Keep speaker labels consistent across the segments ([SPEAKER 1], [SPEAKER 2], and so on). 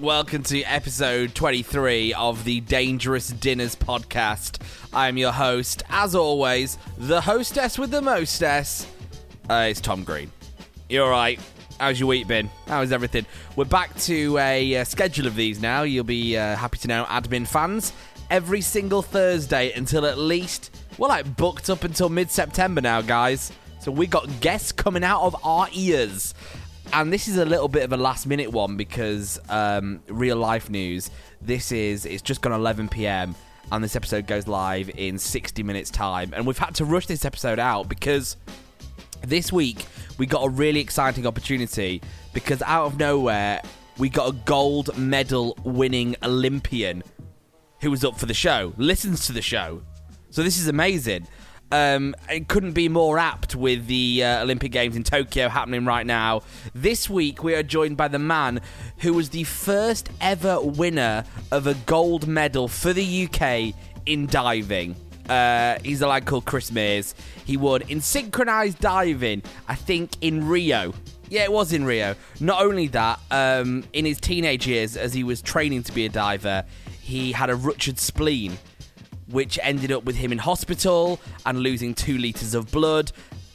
[SPEAKER 1] Welcome to episode 23 of the Dangerous Dinners podcast. I'm your host, as always, the hostess with the mostess. Uh, it's Tom Green. You alright? How's your week been? How's everything? We're back to a uh, schedule of these now. You'll be uh, happy to know, admin fans. Every single Thursday until at least, we're like booked up until mid September now, guys. So we got guests coming out of our ears. And this is a little bit of a last minute one because um, real life news. This is it's just gone 11 p.m. and this episode goes live in 60 minutes time. And we've had to rush this episode out because this week we got a really exciting opportunity because out of nowhere we got a gold medal winning Olympian who was up for the show, listens to the show. So this is amazing. Um, it couldn't be more apt with the uh, Olympic Games in Tokyo happening right now. This week, we are joined by the man who was the first ever winner of a gold medal for the UK in diving. Uh, he's a lad called Chris Mears. He won in synchronized diving, I think, in Rio. Yeah, it was in Rio. Not only that, um, in his teenage years, as he was training to be a diver, he had a ruptured spleen which ended up with him in hospital and losing two litres of blood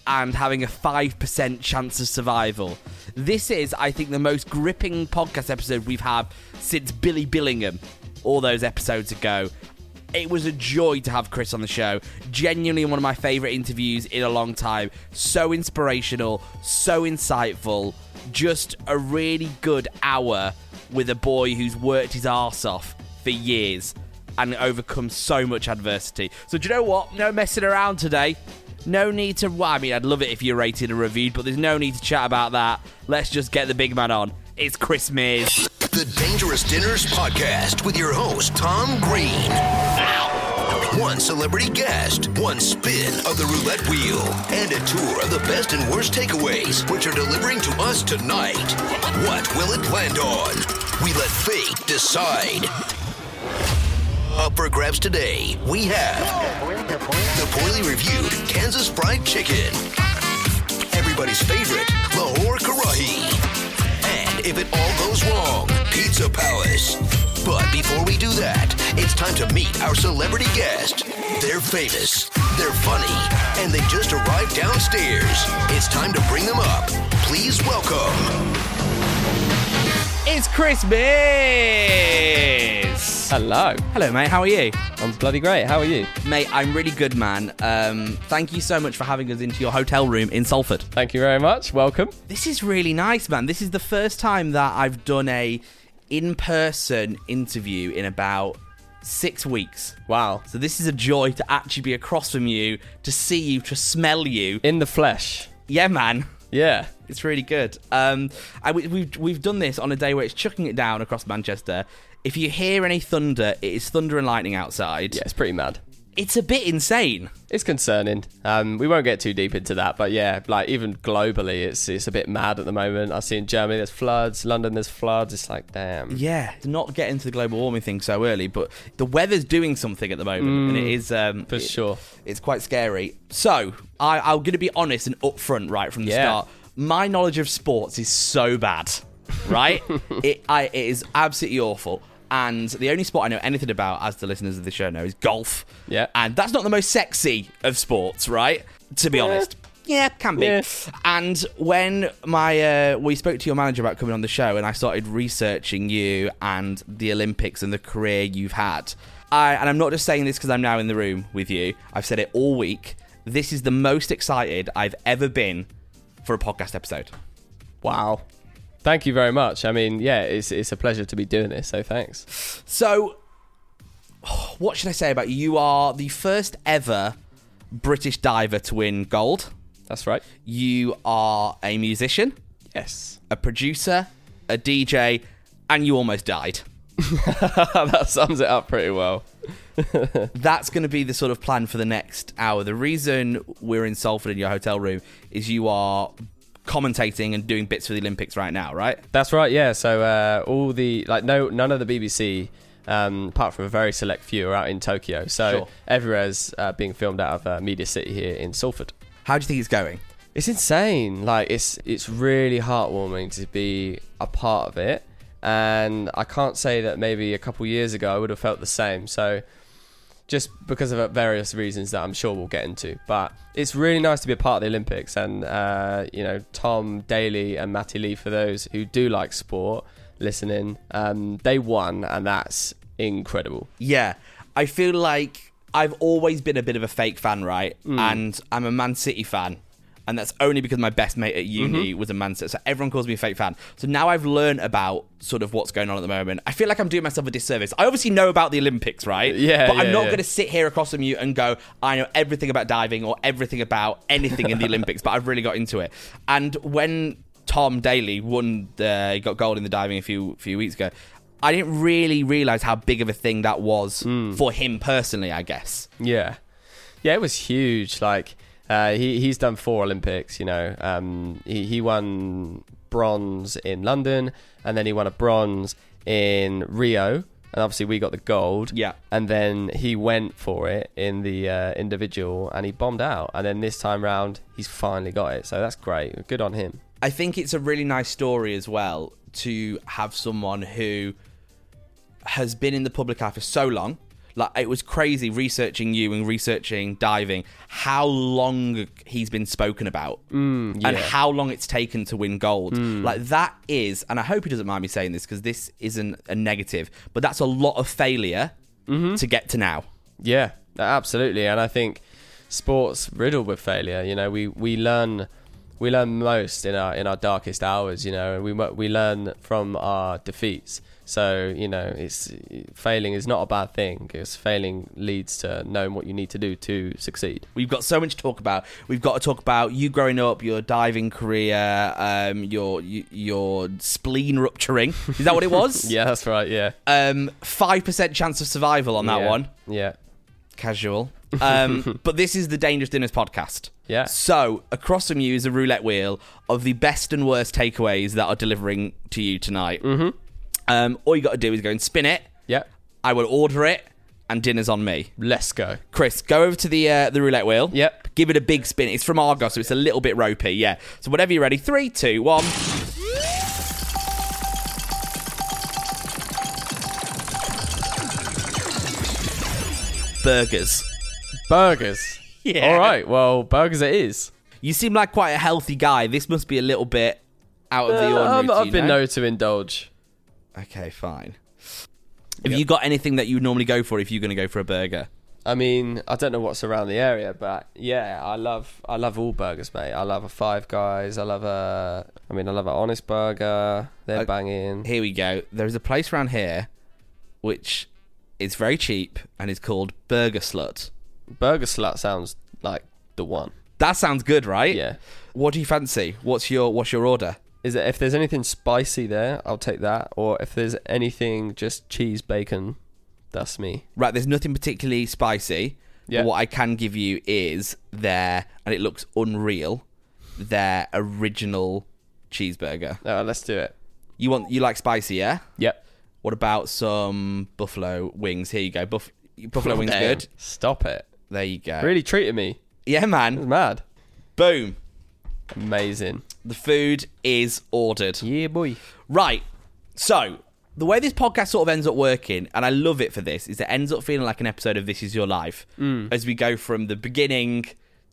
[SPEAKER 1] and having a 5% chance of survival. This is, I think, the most gripping podcast episode we've had since Billy Billingham, all those episodes ago. It was a joy to have Chris on the show. Genuinely one of my favourite interviews in a long time. So inspirational, so insightful. Just a really good hour with a boy who's worked his arse off for years and overcome so much adversity. So do you know what? No messing around today. No need to. I mean, I'd love it if you rated and reviewed, but there's no need to chat about that. Let's just get the big man on. It's Chris Mears.
[SPEAKER 2] The Dangerous Dinners Podcast with your host, Tom Green. One celebrity guest, one spin of the roulette wheel, and a tour of the best and worst takeaways, which are delivering to us tonight. What will it land on? We let fate decide. Up for grabs today, we have the poorly reviewed Kansas Fried Chicken, everybody's favorite Lahore Karahi, and if it all goes wrong, Pizza Palace. But before we do that, it's time to meet our celebrity guest. They're famous, they're funny, and they just arrived downstairs. It's time to bring them up. Please welcome.
[SPEAKER 1] It's Chris
[SPEAKER 3] Hello.
[SPEAKER 1] Hello, mate. How are you?
[SPEAKER 3] I'm bloody great. How are you?
[SPEAKER 1] Mate, I'm really good, man. Um, thank you so much for having us into your hotel room in Salford.
[SPEAKER 3] Thank you very much. Welcome.
[SPEAKER 1] This is really nice, man. This is the first time that I've done a in-person interview in about six weeks.
[SPEAKER 3] Wow.
[SPEAKER 1] So this is a joy to actually be across from you, to see you, to smell you.
[SPEAKER 3] In the flesh.
[SPEAKER 1] Yeah, man.
[SPEAKER 3] Yeah.
[SPEAKER 1] It's really good. Um, I, we, we've we've done this on a day where it's chucking it down across Manchester. If you hear any thunder, it is thunder and lightning outside.
[SPEAKER 3] Yeah, it's pretty mad.
[SPEAKER 1] It's a bit insane.
[SPEAKER 3] It's concerning. Um, we won't get too deep into that, but yeah, like even globally, it's it's a bit mad at the moment. I see in Germany there's floods, London there's floods. It's like damn.
[SPEAKER 1] Yeah, to not get into the global warming thing so early, but the weather's doing something at the moment, and it is um,
[SPEAKER 3] for
[SPEAKER 1] it-
[SPEAKER 3] sure.
[SPEAKER 1] It's quite scary. So I, I'm going to be honest and upfront right from the
[SPEAKER 3] Yeah.
[SPEAKER 1] start. My knowledge of sports is so bad, right? it, I, it is absolutely awful. And the only sport I know anything about, as the listeners of the show know, is golf.
[SPEAKER 3] Yeah.
[SPEAKER 1] And that's not the most sexy of sports, right? To be honest. Yeah, can be.
[SPEAKER 3] Yeah.
[SPEAKER 1] And when my uh, we spoke to your manager about coming on the show, and I started researching you and the Olympics and the career you've had, I and I'm not just saying this because I'm now in the room with you. I've said it all week. This is the most excited I've ever been for a podcast episode.
[SPEAKER 3] Wow. Thank you very much. I mean, yeah, it's it's a pleasure to be doing this. So thanks.
[SPEAKER 1] So, what should I say about you? You are the first ever British diver to win gold.
[SPEAKER 3] That's right.
[SPEAKER 1] You are a musician,
[SPEAKER 3] Yes.
[SPEAKER 1] a producer, a DJ, and you almost died.
[SPEAKER 3] that sums it up pretty well.
[SPEAKER 1] That's going to be the sort of plan for the next hour. The reason we're in Salford in your hotel room is you are commentating and doing bits for the Olympics right now, right?
[SPEAKER 3] That's right. Yeah. So uh, all the like no none of the BBC. Um, apart from a very select few, are out in Tokyo. So
[SPEAKER 1] Sure.
[SPEAKER 3] everywhere's uh, being filmed out of uh, Media City here in Salford.
[SPEAKER 1] How do you think it's going?
[SPEAKER 3] It's insane. Like it's it's really heartwarming to be a part of it, and I can't say that maybe a couple years ago I would have felt the same. So just because of various reasons that I'm sure we'll get into, but it's really nice to be a part of the Olympics, and uh, you know Tom Daley and Matty Lee for those who do like sport listening, um, they won, and that's incredible.
[SPEAKER 1] Yeah, I feel like I've always been a bit of a fake fan, right? And I'm a Man City fan. And that's only because my best mate at uni mm-hmm. was a Man City. So everyone calls me a fake fan. So now I've learned about sort of what's going on at the moment. I feel like I'm doing myself a disservice. I obviously know about the Olympics, right?
[SPEAKER 3] Yeah,
[SPEAKER 1] But I'm not
[SPEAKER 3] yeah.
[SPEAKER 1] going to sit here across from you and go, I know everything about diving or everything about anything in the Olympics, but I've really got into it. And when Tom Daley won, the, he got gold in the diving a few few weeks ago. I didn't really realize how big of a thing that was hmm. for him personally. I guess.
[SPEAKER 3] Yeah, yeah, it was huge. Like uh, he he's done four Olympics. You know, um, he he won bronze in London, and then he won a bronze in Rio, and obviously we got the gold.
[SPEAKER 1] Yeah.
[SPEAKER 3] and then he went for it in the uh, individual, and he bombed out. And then this time round, he's finally got it. So that's great. Good on him.
[SPEAKER 1] I think it's a really nice story as well to have someone who has been in the public eye for so long. Like it was crazy researching you and researching diving, how long he's been spoken about mm, and
[SPEAKER 3] yeah.
[SPEAKER 1] how long it's taken to win gold. Mm. Like that is, and I hope he doesn't mind me saying this because this isn't a negative, but that's a lot of failure mm-hmm. to get to now.
[SPEAKER 3] Yeah, absolutely. And I think sports riddled with failure. You know, we, we learn we learn most in our in our darkest hours. You know, and we we learn from our defeats. So you know, it's failing is not a bad thing because failing leads to knowing what you need to do to succeed.
[SPEAKER 1] We've got so much to talk about. We've got to talk about you growing up, your diving career, um, your your spleen rupturing. Is that what it was?
[SPEAKER 3] Yeah, that's right. Yeah,
[SPEAKER 1] Um, five percent chance of survival on that
[SPEAKER 3] Yeah.
[SPEAKER 1] one.
[SPEAKER 3] Yeah,
[SPEAKER 1] Casual. Um, but this is the Dangerous Dinners podcast.
[SPEAKER 3] Yeah.
[SPEAKER 1] So across from you is a roulette wheel of the best and worst takeaways that are delivering to you tonight. Mm-hmm. Um, all you got to do is go and spin it.
[SPEAKER 3] yeah.
[SPEAKER 1] I will order it, and dinner's on me.
[SPEAKER 3] Let's go.
[SPEAKER 1] Chris, go over to the uh, the roulette wheel.
[SPEAKER 3] Yep.
[SPEAKER 1] Give it a big spin. It's from Argos, so it's a little bit ropey. Yeah. So whenever you're ready, three, two, one. Burgers.
[SPEAKER 3] Burgers.
[SPEAKER 1] Yeah.
[SPEAKER 3] All right. Well, burgers it is.
[SPEAKER 1] You seem like quite a healthy guy. This must be a little bit out of the
[SPEAKER 3] Uh,
[SPEAKER 1] ordinary.
[SPEAKER 3] I'm-
[SPEAKER 1] to
[SPEAKER 3] I've been
[SPEAKER 1] no?
[SPEAKER 3] known to indulge.
[SPEAKER 1] Okay, fine. Have you got anything that you would normally go for if you're going to go for a burger?
[SPEAKER 3] I mean, I don't know what's around the area, but yeah, I love I love all burgers, mate. I love a Five Guys. I love a. I mean, I love an Honest Burger. They're
[SPEAKER 1] Uh,
[SPEAKER 3] banging.
[SPEAKER 1] Here we go. There's a place around here which is very cheap and is called Burger Slut.
[SPEAKER 3] Burger Slut sounds like the one.
[SPEAKER 1] That sounds good, right?
[SPEAKER 3] Yeah.
[SPEAKER 1] What do you fancy? What's your What's your order?
[SPEAKER 3] Is it if there's anything spicy there, I'll take that. Or if there's anything just cheese bacon, that's me.
[SPEAKER 1] Right, there's nothing particularly spicy.
[SPEAKER 3] Yeah.
[SPEAKER 1] But what I can give you is their, and it looks unreal, their original cheeseburger.
[SPEAKER 3] Uh, let's do it.
[SPEAKER 1] You want you like spicy, yeah?
[SPEAKER 3] Yep.
[SPEAKER 1] What about some buffalo wings? Here you go. Buff- buffalo wings,
[SPEAKER 3] Damn.
[SPEAKER 1] good.
[SPEAKER 3] Stop it.
[SPEAKER 1] There you go.
[SPEAKER 3] Really treated me.
[SPEAKER 1] Yeah, man.
[SPEAKER 3] mad.
[SPEAKER 1] Boom.
[SPEAKER 3] Amazing.
[SPEAKER 1] The food is ordered.
[SPEAKER 3] Yeah, boy.
[SPEAKER 1] Right. So, the way this podcast sort of ends up working, and I love it for this, is it ends up feeling like an episode of This Is Your Life
[SPEAKER 3] Mm.
[SPEAKER 1] as we go from the beginning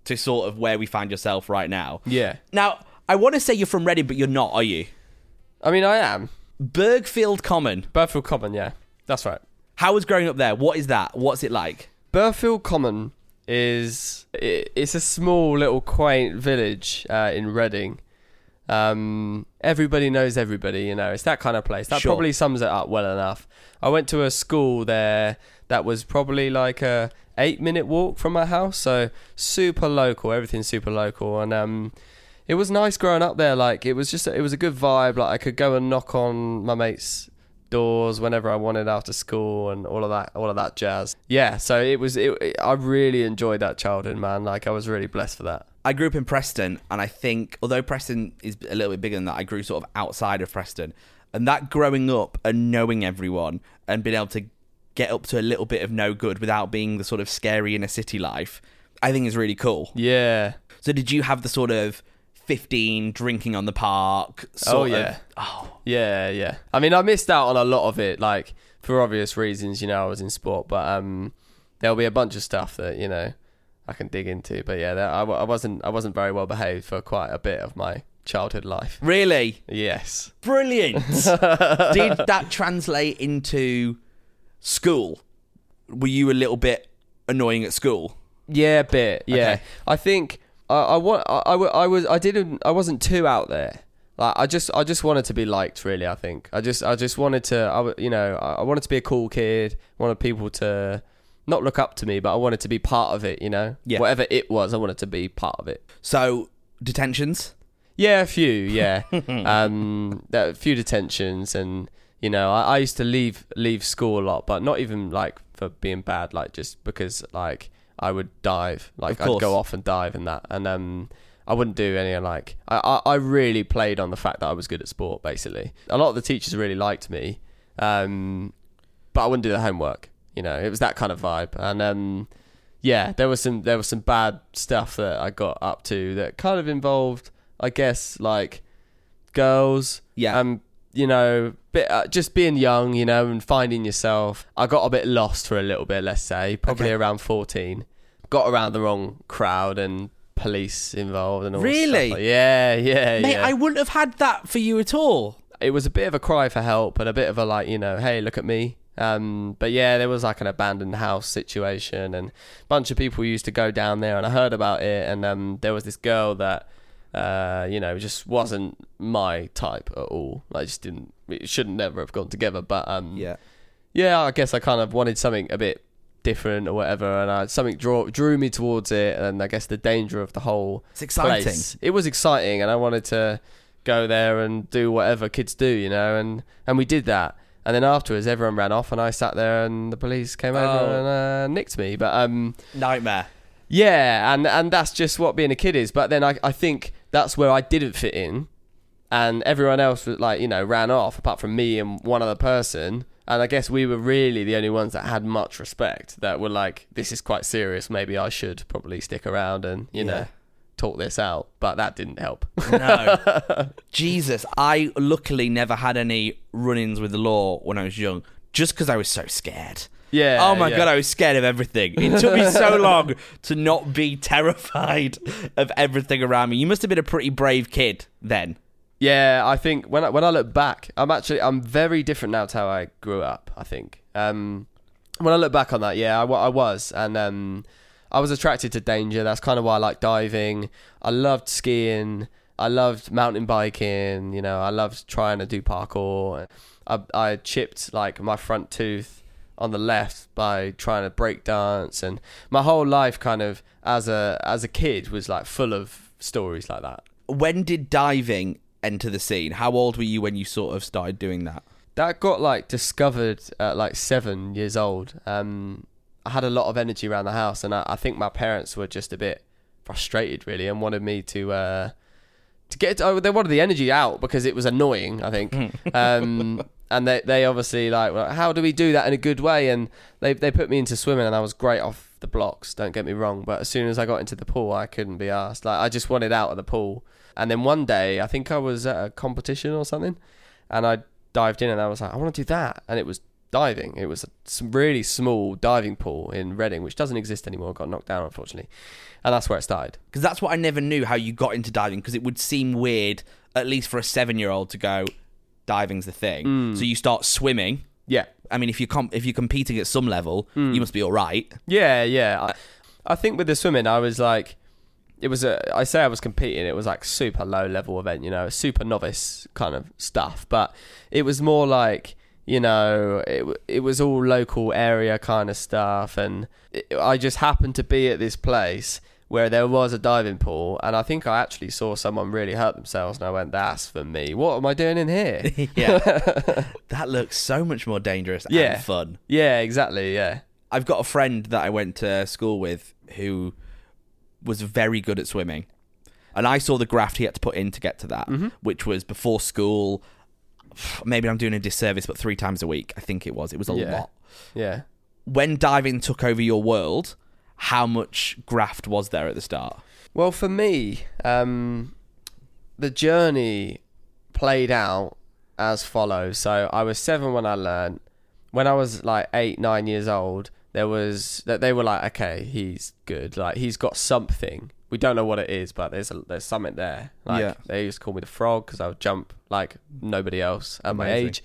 [SPEAKER 1] to sort of where we find yourself right now.
[SPEAKER 3] Yeah.
[SPEAKER 1] Now, I want to say you're from Reading, but you're not, are you?
[SPEAKER 3] I mean, I am.
[SPEAKER 1] Burghfield Common.
[SPEAKER 3] Burghfield Common, yeah. That's right.
[SPEAKER 1] How was growing up there? What is that? What's it like?
[SPEAKER 3] Burghfield Common is it's a small little quaint village uh, in Reading. Um, everybody knows everybody, you know. It's that kind of place. That
[SPEAKER 1] Sure.
[SPEAKER 3] probably sums it up well enough. I went to a school there that was probably like a eight minute walk from my house, so super local. Everything's super local, and um, it was nice growing up there. Like it was just it was a good vibe. Like I could go and knock on my mates' doors whenever I wanted after school and all of that all of that jazz. Yeah, so it was it, it- I really enjoyed that childhood, man. Like I was really blessed for that.
[SPEAKER 1] I grew up in Preston, and I think although Preston is a little bit bigger than that, I grew sort of outside of Preston, and that growing up and knowing everyone and being able to get up to a little bit of no good without being the sort of scary inner city life, I think is really cool.
[SPEAKER 3] Yeah.
[SPEAKER 1] So did you have the sort of fifteen drinking on the park?
[SPEAKER 3] Oh,
[SPEAKER 1] of-
[SPEAKER 3] yeah.
[SPEAKER 1] oh,
[SPEAKER 3] Yeah, yeah. I mean, I missed out on a lot of it, like for obvious reasons. You know, I was in sport, but um, there'll be a bunch of stuff that you know I can dig into. But yeah, I, I wasn't I wasn't very well behaved for quite a bit of my childhood life.
[SPEAKER 1] really
[SPEAKER 3] Yes.
[SPEAKER 1] brilliant. did that translate into school? Were you a little bit annoying at school?
[SPEAKER 3] Yeah, a bit. Yeah,
[SPEAKER 1] Okay.
[SPEAKER 3] I think I I, wa- I, I, I was I didn't I wasn't too out there. Like I just I just wanted to be liked. Really, I think I just I just wanted to I you know I I wanted to be a cool kid. Wanted people to not look up to me, but I wanted to be part of it. You know,
[SPEAKER 1] Yeah.
[SPEAKER 3] whatever it was, I wanted to be part of it.
[SPEAKER 1] So detentions.
[SPEAKER 3] Yeah, a few. Yeah, um, a few detentions, and you know, I, I used to leave leave school a lot, but not even like for being bad, like just because like I would dive, like I'd go off and dive in that, and um, I wouldn't do any like I, I I really played on the fact that I was good at sport. Basically, a lot of the teachers really liked me, um, but I wouldn't do the homework. You know, it was that kind of vibe, and um, yeah, there was some there was some bad stuff that I got up to that kind of involved, I guess, like girls.
[SPEAKER 1] Yeah.
[SPEAKER 3] Um, you know, bit uh, just being young, you know, and finding yourself. I got a bit lost for a little bit, let's say, probably
[SPEAKER 1] Okay.
[SPEAKER 3] around fourteen. Got around the wrong crowd and police involved and all
[SPEAKER 1] Really?
[SPEAKER 3] like- yeah, yeah,
[SPEAKER 1] Mate,
[SPEAKER 3] yeah.
[SPEAKER 1] I wouldn't have had that for you at all.
[SPEAKER 3] it was a bit of a cry for help and a bit of a like, you know, hey, look at me. Um, but yeah, there was like an abandoned house situation, and a bunch of people used to go down there, and I heard about it, and um, there was this girl that, uh, you know, just wasn't my type at all. I just didn't, it shouldn't never have gone together. But um, yeah, I guess I kind of wanted something a bit different or whatever, and I, something drew drew me towards it, and I guess the danger of the whole
[SPEAKER 1] It's exciting.
[SPEAKER 3] place. It was exciting, and I wanted to go there and do whatever kids do, you know, and and we did that. And then afterwards, everyone ran off, and I sat there, and the police came over
[SPEAKER 1] Oh.
[SPEAKER 3] and uh, nicked me. But um,
[SPEAKER 1] Nightmare.
[SPEAKER 3] yeah, and and that's just what being a kid is. But then I I think that's where I didn't fit in, and everyone else was like you know ran off apart from me and one other person. And I guess we were really the only ones that had much respect. That were like, this is quite serious. Maybe I should probably stick around and you
[SPEAKER 1] Yeah.
[SPEAKER 3] know talk this out. But that didn't help.
[SPEAKER 1] No. Jesus, I luckily never had any run-ins with the law when I was young, just because I was so scared.
[SPEAKER 3] yeah.
[SPEAKER 1] oh my
[SPEAKER 3] yeah.
[SPEAKER 1] god, I was scared of everything. It took me so long to not be terrified of everything around me. You must have been a pretty brave kid then.
[SPEAKER 3] Yeah, I think when I, when I look back, I'm actually I'm very different now to how I grew up. I think um, when I look back on that, yeah, I, I was, and um, I was attracted to danger. That's kind of why I like diving. I loved skiing. I loved mountain biking. You know, I loved trying to do parkour. I I chipped like my front tooth on the left by trying to break dance, and my whole life kind of as a as a kid was like full of stories like that.
[SPEAKER 1] When did diving enter the scene? How old were you when you sort of started doing that?
[SPEAKER 3] that got like discovered at like seven years old. Um, I had a lot of energy around the house, and I, I think my parents were just a bit frustrated, really, and wanted me to uh, to get. Oh, they wanted the energy out because it was annoying. I think, um, and they they obviously like, well, how do we do that in a good way? And they they put me into swimming, and I was great off the blocks. Don't get me wrong, but as soon as I got into the pool, I couldn't be asked. Like I just wanted out of the pool. And then one day, I think I was at a competition or something, and I dived in and I was like, I want to do that. And it was diving. It was a really small diving pool in Reading, which doesn't exist anymore. It got knocked down, unfortunately. And that's where it started.
[SPEAKER 1] Because that's what I never knew how you got into diving. Because it would seem weird, at least for a seven-year-old, to go diving's the thing. Mm. So you start swimming.
[SPEAKER 3] Yeah.
[SPEAKER 1] I mean, if you com- if you're competing at some level, mm. you must be all right.
[SPEAKER 3] Yeah, yeah. I, I think with the swimming, I was like, it was a. I say I was competing. It was like super low level event, you know, super novice kind of stuff. But it was more like you know, it it was all local area kind of stuff, and it, I just happened to be at this place where there was a diving pool, and I think I actually saw someone really hurt themselves, and I went, "That's for me. What am I doing in here?"
[SPEAKER 1] yeah. that looks so much more dangerous
[SPEAKER 3] Yeah.
[SPEAKER 1] and fun.
[SPEAKER 3] yeah, exactly. Yeah.
[SPEAKER 1] I've got a friend that I went to school with who was very good at swimming. And I saw the graft he had to put in to get to that, which was before school. Maybe I'm doing a disservice, but three times a week, I think it was. It was a
[SPEAKER 3] Yeah.
[SPEAKER 1] lot.
[SPEAKER 3] Yeah.
[SPEAKER 1] When diving took over your world, how much graft was there at the start?
[SPEAKER 3] Well, for me, um, the journey played out as follows. So I was seven when I learned. When I was like eight, nine years old, there was that they were like, okay, he's good. Like he's got something. We don't know what it is, but there's a, there's something there. Like
[SPEAKER 1] Yeah.
[SPEAKER 3] they used to call me the frog because I would jump like nobody else at my age.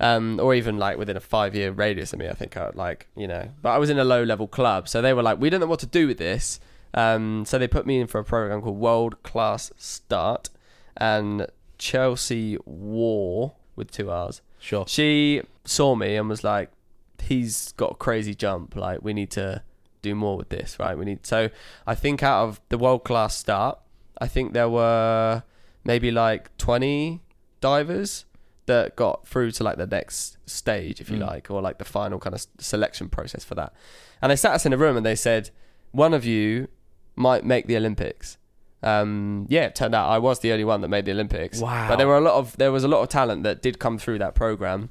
[SPEAKER 3] Um, or even like within a five year radius of me, I think I would like, you know, but I was in a low level club. So they were like, we don't know what to do with this. Um, so they put me in for a program called World Class Start and Chelsea Warr with two R's.
[SPEAKER 1] Sure.
[SPEAKER 3] She saw me and was like, he's got a crazy jump. Like, we need to do more with this, right? We need. So I think out of the World Class Start, I think there were maybe like 20 divers that got through to like the next stage, if you
[SPEAKER 1] Mm.
[SPEAKER 3] like, or like the final kind of selection process for that. And they sat us in a room and they said, one of you might make the Olympics. Um, yeah, it turned out I was the only one that made the Olympics.
[SPEAKER 1] Wow.
[SPEAKER 3] But there were a lot of there was a lot of talent that did come through that program.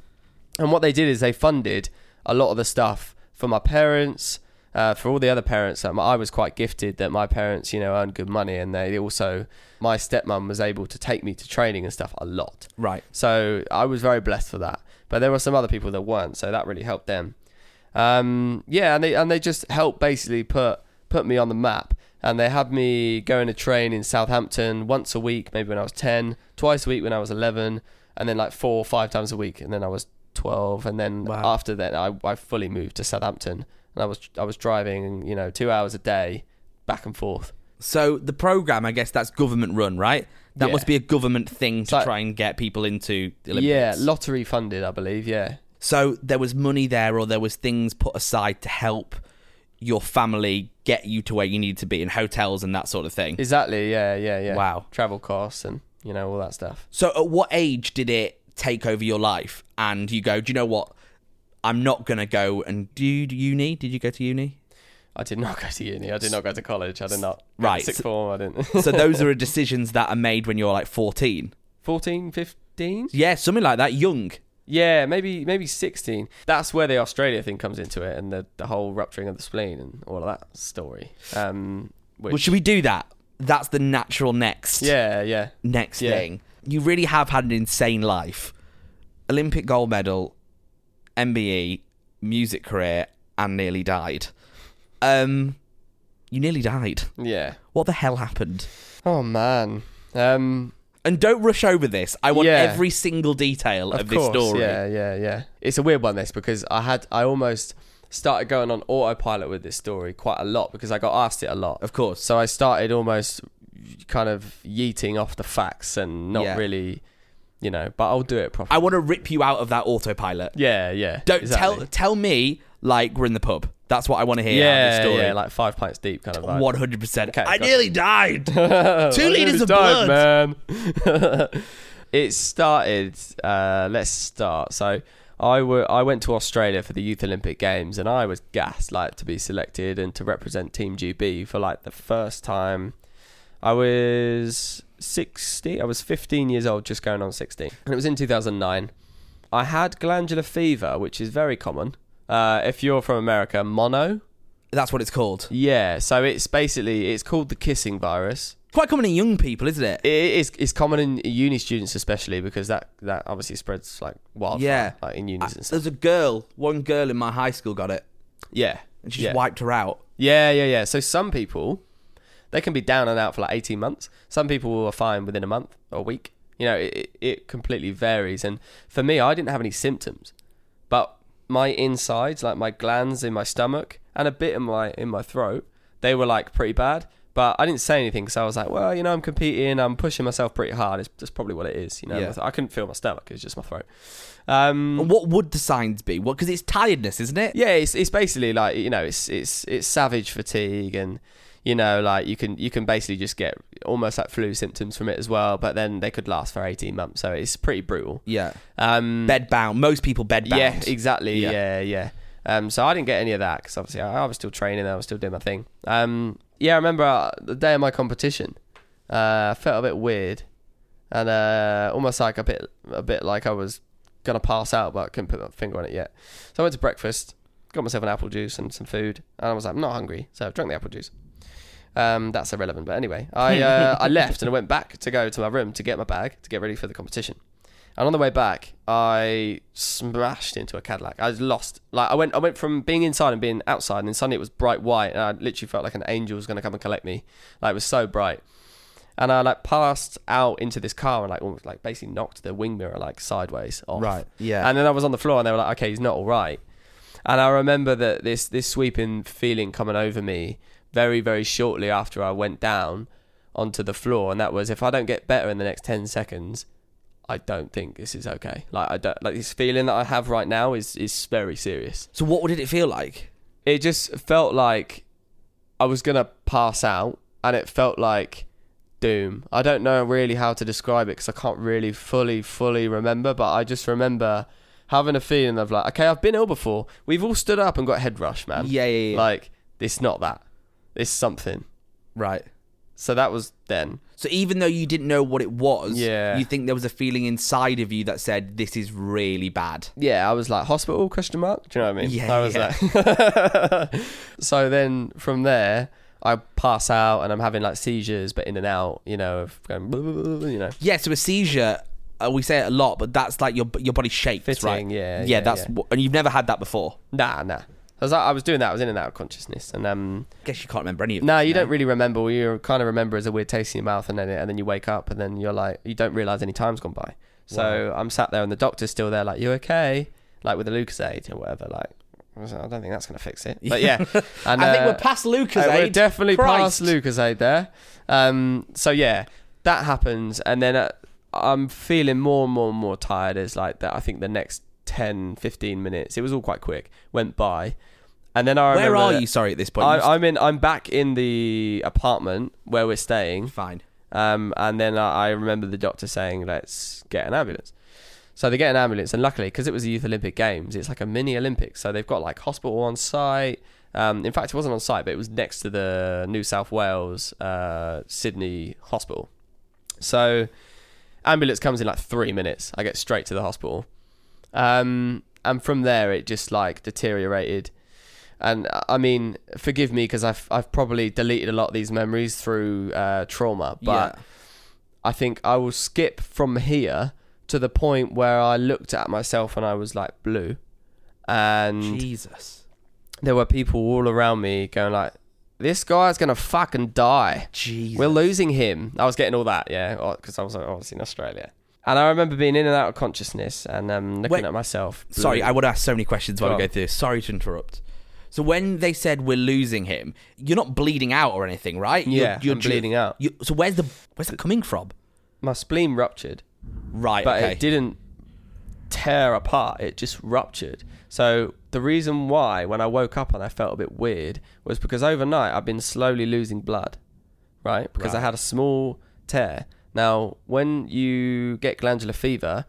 [SPEAKER 3] And what they did is they funded a lot of the stuff for my parents, uh, for all the other parents. Um, I was quite gifted that my parents, you know, earned good money, and they also my stepmom was able to take me to training and stuff a lot.
[SPEAKER 1] Right.
[SPEAKER 3] So I was very blessed for that. But there were some other people that weren't, so that really helped them. Um, yeah, and they and they just helped basically put put me on the map. And they had me going to train in Southampton once a week, maybe when I was ten, twice a week when I was eleven, and then like four or five times a week, and then I was twelve, and then
[SPEAKER 1] Wow.
[SPEAKER 3] after that I, I fully moved to Southampton, and I was I was driving, you know, two hours a day, back and forth.
[SPEAKER 1] So the program, I guess that's government run, right? That
[SPEAKER 3] Yeah.
[SPEAKER 1] must be a government thing to
[SPEAKER 3] like-
[SPEAKER 1] try and get people into the Olympics.
[SPEAKER 3] Yeah, lottery funded, I believe. Yeah,
[SPEAKER 1] So there was money there, or there was things put aside to help your family get you to where you need to be in hotels and that sort of thing.
[SPEAKER 3] exactly. Yeah, yeah, yeah.
[SPEAKER 1] Wow.
[SPEAKER 3] travel costs and you know all that stuff.
[SPEAKER 1] So at what age did it take over your life? And you go, do you know what? I'm not gonna go and do uni. Did you go to uni?
[SPEAKER 3] I did not go to uni. I did not go to college. I did not.
[SPEAKER 1] Right,
[SPEAKER 3] Sixth form. I didn't.
[SPEAKER 1] So those are decisions that are made when you're like 14.
[SPEAKER 3] 14, 15?
[SPEAKER 1] Yeah, something like that. Young.
[SPEAKER 3] Yeah, maybe maybe 16. That's where the Australia thing comes into it and the, the whole rupturing of the spleen and all of that story. Um, which,
[SPEAKER 1] Well, should we do that? That's the natural next.
[SPEAKER 3] Yeah, yeah.
[SPEAKER 1] next
[SPEAKER 3] Yeah.
[SPEAKER 1] thing. You really have had an insane life. Olympic gold medal, MBE, music career, and nearly died. Um, you nearly died.
[SPEAKER 3] Yeah.
[SPEAKER 1] What the hell happened?
[SPEAKER 3] Oh, man. Um,
[SPEAKER 1] And don't rush over this. I want
[SPEAKER 3] Yeah.
[SPEAKER 1] every single detail of,
[SPEAKER 3] of
[SPEAKER 1] this
[SPEAKER 3] course.
[SPEAKER 1] story.
[SPEAKER 3] Yeah, yeah, yeah. It's a weird one, this, because I had, I almost started going on autopilot with this story quite a lot because I got asked it a lot.
[SPEAKER 1] Of course.
[SPEAKER 3] So I started almost kind of yeeting off the facts and not
[SPEAKER 1] Yeah.
[SPEAKER 3] really, you know, but I'll do it properly.
[SPEAKER 1] I want to rip you out of that autopilot.
[SPEAKER 3] yeah, yeah.
[SPEAKER 1] Don't
[SPEAKER 3] exactly.
[SPEAKER 1] tell tell me like we're in the pub. That's what I want to hear
[SPEAKER 3] Yeah, yeah, like five pints deep kind of.
[SPEAKER 1] One hundred percent.
[SPEAKER 3] Okay,
[SPEAKER 1] I nearly died. Two liters of
[SPEAKER 3] died,
[SPEAKER 1] blood.
[SPEAKER 3] man. it started. Uh, let's start. So I were I went to Australia for the Youth Olympic Games, and I was gassed like to be selected and to represent Team GB for like the first time. I was sixty. I was fifteen years old, just going on sixteen, and it was in two thousand nine. I had glandular fever, which is very common. Uh, if you're from America, mono.
[SPEAKER 1] That's what it's called.
[SPEAKER 3] Yeah, so it's basically it's called the kissing virus.
[SPEAKER 1] Quite common in young people, isn't it?
[SPEAKER 3] It is it's common in uni students especially because that that obviously spreads like wildfire
[SPEAKER 1] Yeah.
[SPEAKER 3] like in unis and stuff.
[SPEAKER 1] There's a girl, one girl in my high school got it,
[SPEAKER 3] Yeah.
[SPEAKER 1] and she
[SPEAKER 3] yeah.
[SPEAKER 1] just wiped her out.
[SPEAKER 3] Yeah, yeah, yeah. So some people they can be down and out for like 18 months. Some people are fine within a month or a week. You know, it, it- it completely varies. And for me, I didn't have any symptoms, but my insides, like my glands in my stomach and a bit in my in my throat, they were like pretty bad. But I didn't say anything because I was like, well, you know, I'm competing, I'm pushing myself pretty hard. It's just probably what it is, you know.
[SPEAKER 1] Yeah.
[SPEAKER 3] I couldn't feel my stomach; it's just my throat. Um,
[SPEAKER 1] what would the signs be? What? Because it's tiredness, isn't it?
[SPEAKER 3] yeah, it's it's basically like you know, it's it's it's savage fatigue, and you know, like you can you can basically just get almost like flu symptoms from it as well. But then they could last for eighteen months, so it's pretty brutal.
[SPEAKER 1] Yeah.
[SPEAKER 3] Um,
[SPEAKER 1] Bed bound. Most people bed bound.
[SPEAKER 3] Yeah, exactly.
[SPEAKER 1] Yeah.
[SPEAKER 3] Yeah, yeah. Um, so I didn't get any of that because obviously I, I was still training, I was still doing my thing. Um, yeah, I remember uh, the day of my competition. Uh, I felt a bit weird, and uh, almost like a bit, a bit like I was gonna pass out, but I couldn't put my finger on it yet. So I went to breakfast, got myself an apple juice and some food, and I was like, I'm not hungry, so I drank the apple juice. Um, that's irrelevant, but anyway, I uh, I left and I went back to go to my room to get my bag to get ready for the competition. And on the way back, I smashed into a Cadillac. I was lost. Like I went, I went from being inside and being outside, and then suddenly it was bright white, and I literally felt like an angel was going to come and collect me. Like it was so bright, and I like passed out into this car and like almost like basically knocked the wing mirror like sideways off.
[SPEAKER 1] Right, yeah.
[SPEAKER 3] And then I was on the floor, and they were like, "Okay, he's not all right." And I remember that this this sweeping feeling coming over me very very shortly after I went down onto the floor, and that was if I don't get better in the next ten seconds, I don't think this is okay. Like I don't like this feeling that I have right now is is very serious.
[SPEAKER 1] So what did it feel like?
[SPEAKER 3] It just felt like I was gonna pass out, and it felt like doom. I don't know really how to describe it because I can't really fully fully remember, but I just remember having a feeling of like, okay, I've been ill before. We've all stood up and got head rush, man.
[SPEAKER 1] Yeah, yeah, yeah.
[SPEAKER 3] Like it's not that. It's something.
[SPEAKER 1] Right.
[SPEAKER 3] So that was then.
[SPEAKER 1] So even though you didn't know what it was,
[SPEAKER 3] Yeah.
[SPEAKER 1] you think there was a feeling inside of you that said this is really bad.
[SPEAKER 3] yeah, I was like hospital question mark. Do you know what I mean?
[SPEAKER 1] Yeah,
[SPEAKER 3] I was
[SPEAKER 1] yeah.
[SPEAKER 3] like. so then from there, I pass out and I'm having like seizures, but in and out. You know, of going, blah, blah, blah, you know.
[SPEAKER 1] Yeah, so a seizure, uh, we say it a lot, but that's like your your body shakes,
[SPEAKER 3] Fitting,
[SPEAKER 1] right?
[SPEAKER 3] yeah,
[SPEAKER 1] yeah. that's. What, and you've never had that before.
[SPEAKER 3] Nah, nah. I was, I was doing that. I was in and out of consciousness, and um,
[SPEAKER 1] guess you can't remember any of.
[SPEAKER 3] no,
[SPEAKER 1] this,
[SPEAKER 3] you don't really remember. You kind of remember as a weird taste in your mouth, and then and then you wake up, and then you're like, you don't realize any time's gone by. So I'm sat there, and the doctor's still there, like, you okay? Like with a Lucozade or whatever. Like, I was like, I don't think that's gonna fix it. But yeah, and,
[SPEAKER 1] I think
[SPEAKER 3] uh,
[SPEAKER 1] we're past Lucas.
[SPEAKER 3] Uh, we're definitely
[SPEAKER 1] Christ.
[SPEAKER 3] past Lucozade there. Um, so yeah, that happens, and then uh, I'm feeling more and more and more tired. As like that, I think the next 10, 15 minutes, it was all quite quick, went by, and then I
[SPEAKER 1] Where
[SPEAKER 3] remember,
[SPEAKER 1] are you, sorry, at this point?
[SPEAKER 3] I, I'm in. I'm back in the apartment where we're staying.
[SPEAKER 1] fine.
[SPEAKER 3] Um, and then I, I remember the doctor saying, "Let's get an ambulance." So they get an ambulance, and luckily, because it was the Youth Olympic Games, it's like a mini Olympics. So they've got like hospital on site. Um, in fact, it wasn't on site, but it was next to the New South Wales uh, Sydney Hospital. So ambulance comes in like three minutes. I get straight to the hospital, um, and from there it just like deteriorated. And uh, I mean, forgive me because I've I've probably deleted a lot of these memories through uh, trauma, but
[SPEAKER 1] yeah.
[SPEAKER 3] I think I will skip from here to the point where I looked at myself and I was like blue, and
[SPEAKER 1] Jesus.
[SPEAKER 3] there were people all around me going like, "This guy's gonna fucking die.
[SPEAKER 1] Jesus.
[SPEAKER 3] We're losing him." I was getting all that, yeah, because I was obviously in Australia, and I remember being in and out of consciousness and um, looking
[SPEAKER 1] Wait,
[SPEAKER 3] at myself.
[SPEAKER 1] Sorry, I would ask so many questions while
[SPEAKER 3] Go
[SPEAKER 1] we
[SPEAKER 3] on.
[SPEAKER 1] go through this. Sorry to interrupt. So when they said we're losing him, you're not bleeding out or anything, right? Yeah, You're-
[SPEAKER 3] Yeah, I'm
[SPEAKER 1] ju-
[SPEAKER 3] bleeding out.
[SPEAKER 1] you- so where's the where's that coming from?
[SPEAKER 3] my spleen ruptured.
[SPEAKER 1] Right.
[SPEAKER 3] but
[SPEAKER 1] okay.
[SPEAKER 3] it didn't tear apart it just ruptured so the reason why when i woke up and i felt a bit weird was because overnight i've been slowly losing blood right because i
[SPEAKER 1] Right.
[SPEAKER 3] had a small tear now when you get glandular fever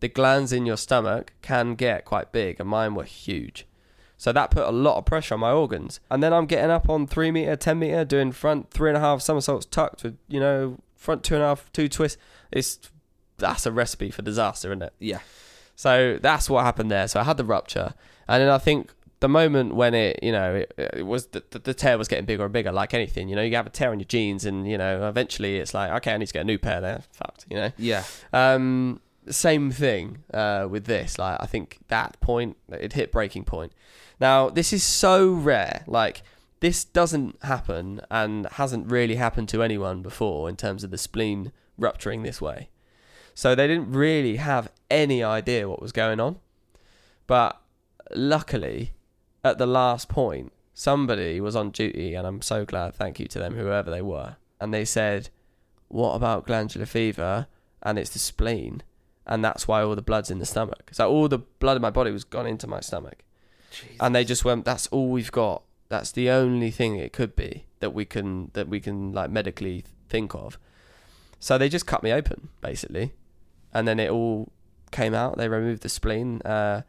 [SPEAKER 3] the glands in your stomach can get quite big and mine were huge. So that put a lot of pressure on my organs. And then i'm getting up on three meter ten meter doing front three and a half somersaults tucked with you know front two and a half two twists. It's that's a recipe for disaster isn't it?
[SPEAKER 1] Yeah.
[SPEAKER 3] so that's what happened there. So I had the rupture, and then I think the moment when it, you know, it, it was the, the, the tear was getting bigger and bigger, like anything. You know, you have a tear on your jeans, and you know, eventually it's like, okay, I need to get a new pair. There, fucked. You know.
[SPEAKER 1] Yeah.
[SPEAKER 3] Um, same thing uh, with this. Like, I think that point it hit breaking point. Now, this is so rare. Like, this doesn't happen and hasn't really happened to anyone before in terms of the spleen rupturing this way. So they didn't really have any idea what was going on. But luckily, at the last point, somebody was on duty, and I'm so glad. Thank you to them, whoever they were. And they said, "What about glandular fever?" And it's the spleen, and that's why all the blood's in the stomach. So all the blood in my body was gone into my stomach, and they just went, "That's all we've got. That's the only thing it could be that we can that we can like medically think of." So they just cut me open, basically, and then it all came out. They removed the spleen. Uh,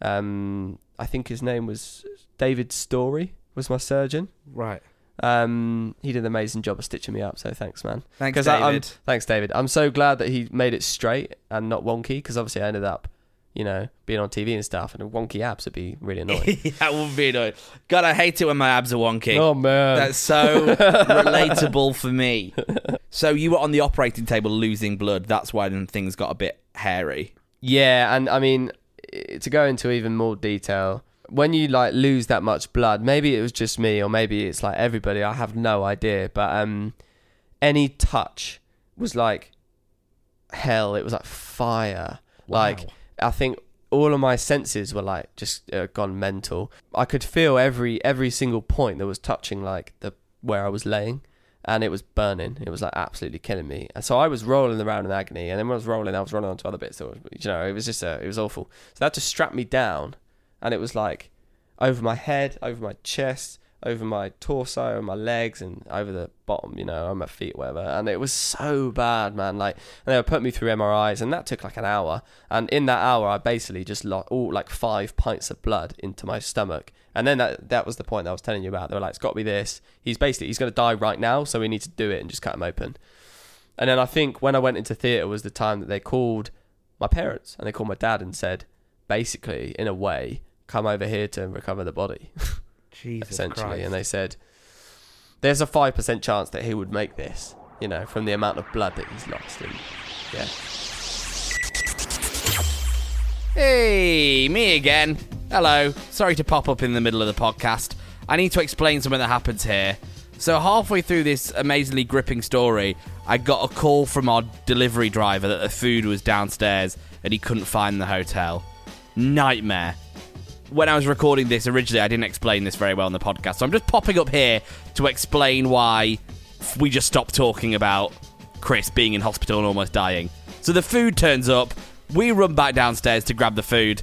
[SPEAKER 3] um, I think his name was David Story. Was my surgeon.
[SPEAKER 1] Right.
[SPEAKER 3] Um, he did an amazing job of stitching me up. So thanks, man.
[SPEAKER 1] Thanks,
[SPEAKER 3] 'Cause I- I'm-
[SPEAKER 1] David.
[SPEAKER 3] thanks, David. I'm so glad that he made it straight and not wonky. Because obviously I ended up, you know, being on TV and stuff, and wonky abs would be really annoying.
[SPEAKER 1] that would be annoying. God, I hate it when my abs are wonky.
[SPEAKER 3] oh man,
[SPEAKER 1] That's so relatable for me. So you were on the operating table losing blood. That's why then things got a bit hairy.
[SPEAKER 3] Yeah, and I mean to go into even more detail, when you like lose that much blood, maybe it was just me or maybe it's like everybody, I have no idea, but um any touch was like hell, it was like fire. Like I think all of my senses were like just uh, gone mental. I could feel every every single point that was touching like the where I was laying and it was burning. It was like absolutely killing me. And so I was rolling around in agony, and then when I was rolling, I was rolling onto other bits. So you know, it was just uh, it was awful. So they had to strap me down, and it was like over my head, over my chest, over my torso, and my legs, and over the bottom, you know, on my feet, whatever. And it was so bad, man. Like, and they would put me through MRIs, and that took like an hour. And in that hour, I basically just lost all like five pints of blood into my stomach. And then that that was the point that I was telling you about. They were like, "It's got to be this. He's basically he's going to die right now, so we need to do it and just cut him open." And then I think when I went into theatre was the time that they called my parents and they called my dad and said, basically, in a way, come over here to recover the body,
[SPEAKER 1] Jesus
[SPEAKER 3] essentially. And they said, there's a 5% chance that he would make this, you know, from the amount of blood that he's lost. And yeah.
[SPEAKER 1] Hey, me again. Hello. Sorry to pop up in the middle of the podcast. I need to explain something that happens here. So, halfway through this amazingly gripping story, I got a call from our delivery driver that the food was downstairs and he couldn't find the hotel. Nightmare. When I was recording this originally, I didn't explain this very well in the podcast. So, I'm just popping up here to explain why we just stopped talking about Chris being in hospital and almost dying. So, the food turns up, we run back downstairs to grab the food,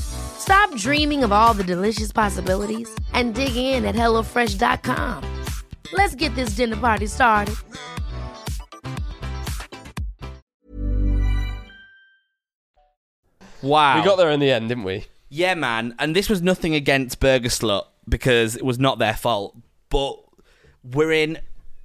[SPEAKER 4] Stop dreaming of all the delicious possibilities and dig in at HelloFresh.com. Let's get this dinner party started.
[SPEAKER 1] Wow.
[SPEAKER 3] We got there in the end, didn't we?
[SPEAKER 1] Yeah, man. And this was nothing against Burger Slut because it was not their fault. But we're in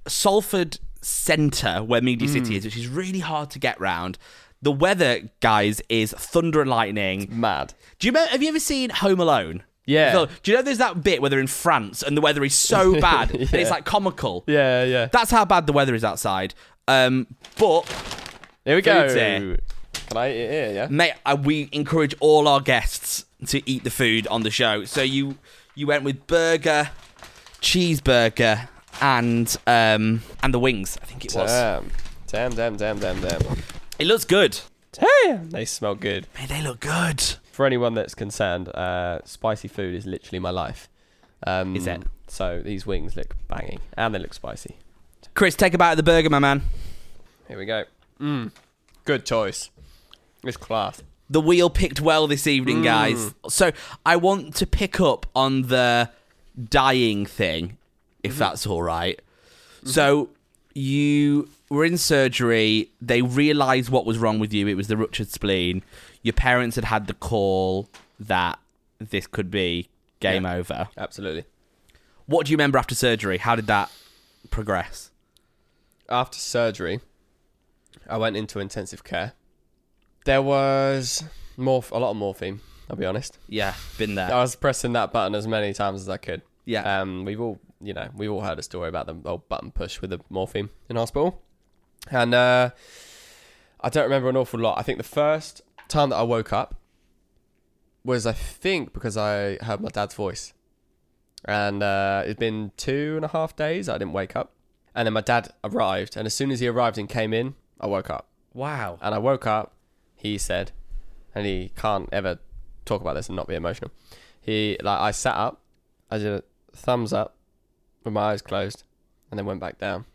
[SPEAKER 1] Salford Centre, where Media City hmm. is, which is really hard to get round. The weather, guys, is thunder and lightning.
[SPEAKER 3] Mad.
[SPEAKER 1] Do you remember, have you ever seen Home Alone?
[SPEAKER 3] Yeah.
[SPEAKER 1] So, do you know there's that bit where they're in France and the weather is so bad and it's like comical?
[SPEAKER 3] Yeah, yeah.
[SPEAKER 1] That's how bad the weather is outside. Um, but
[SPEAKER 3] Here we go.
[SPEAKER 1] Here.
[SPEAKER 3] Can I eat it here, yeah?
[SPEAKER 1] mate, uh, we encourage all our guests to eat the food on the show. So you you went with burger, cheeseburger, and um and the wings. I think it was.
[SPEAKER 3] Damn. Damn, damn, damn, damn, damn.
[SPEAKER 1] It looks good.
[SPEAKER 3] Damn. They smell good.
[SPEAKER 1] Mate, they look good.
[SPEAKER 3] For anyone that's concerned, uh, spicy food is literally my life. Um,
[SPEAKER 1] Is it?
[SPEAKER 3] So these wings look banging. And they look spicy.
[SPEAKER 1] Chris, take a bite of the burger, my man.
[SPEAKER 3] Here we go. Mmm. Good choice. It's class.
[SPEAKER 1] The wheel picked well this evening, guys. So I want to pick up on the dying thing if that's all right. So you were in surgery. They realised what was wrong with you. It was the ruptured spleen. Your parents had had the call that this could be game
[SPEAKER 3] Yeah.
[SPEAKER 1] over.
[SPEAKER 3] Absolutely.
[SPEAKER 1] What do you remember after surgery? How did that progress?
[SPEAKER 3] After surgery, I went into intensive care. There was morph- a lot of morphine. I'll be honest.
[SPEAKER 1] Yeah, been there.
[SPEAKER 3] I was pressing that button as many times as I could.
[SPEAKER 1] Yeah.
[SPEAKER 3] Um, we've all, you know, we've all heard a story about the old button push with the morphine in hospital, and uh, I don't remember an awful lot. I think the first time that I woke up was, I think, because I heard my dad's voice, and uh, it'd been two and a half days. I didn't wake up, and then my dad arrived, and as soon as he arrived and came in, I woke up.
[SPEAKER 1] wow.
[SPEAKER 3] And I woke up, he said, and he can't ever talk about this and not be emotional. He like I sat up, I did a thumbs up with my eyes closed, and then went back down.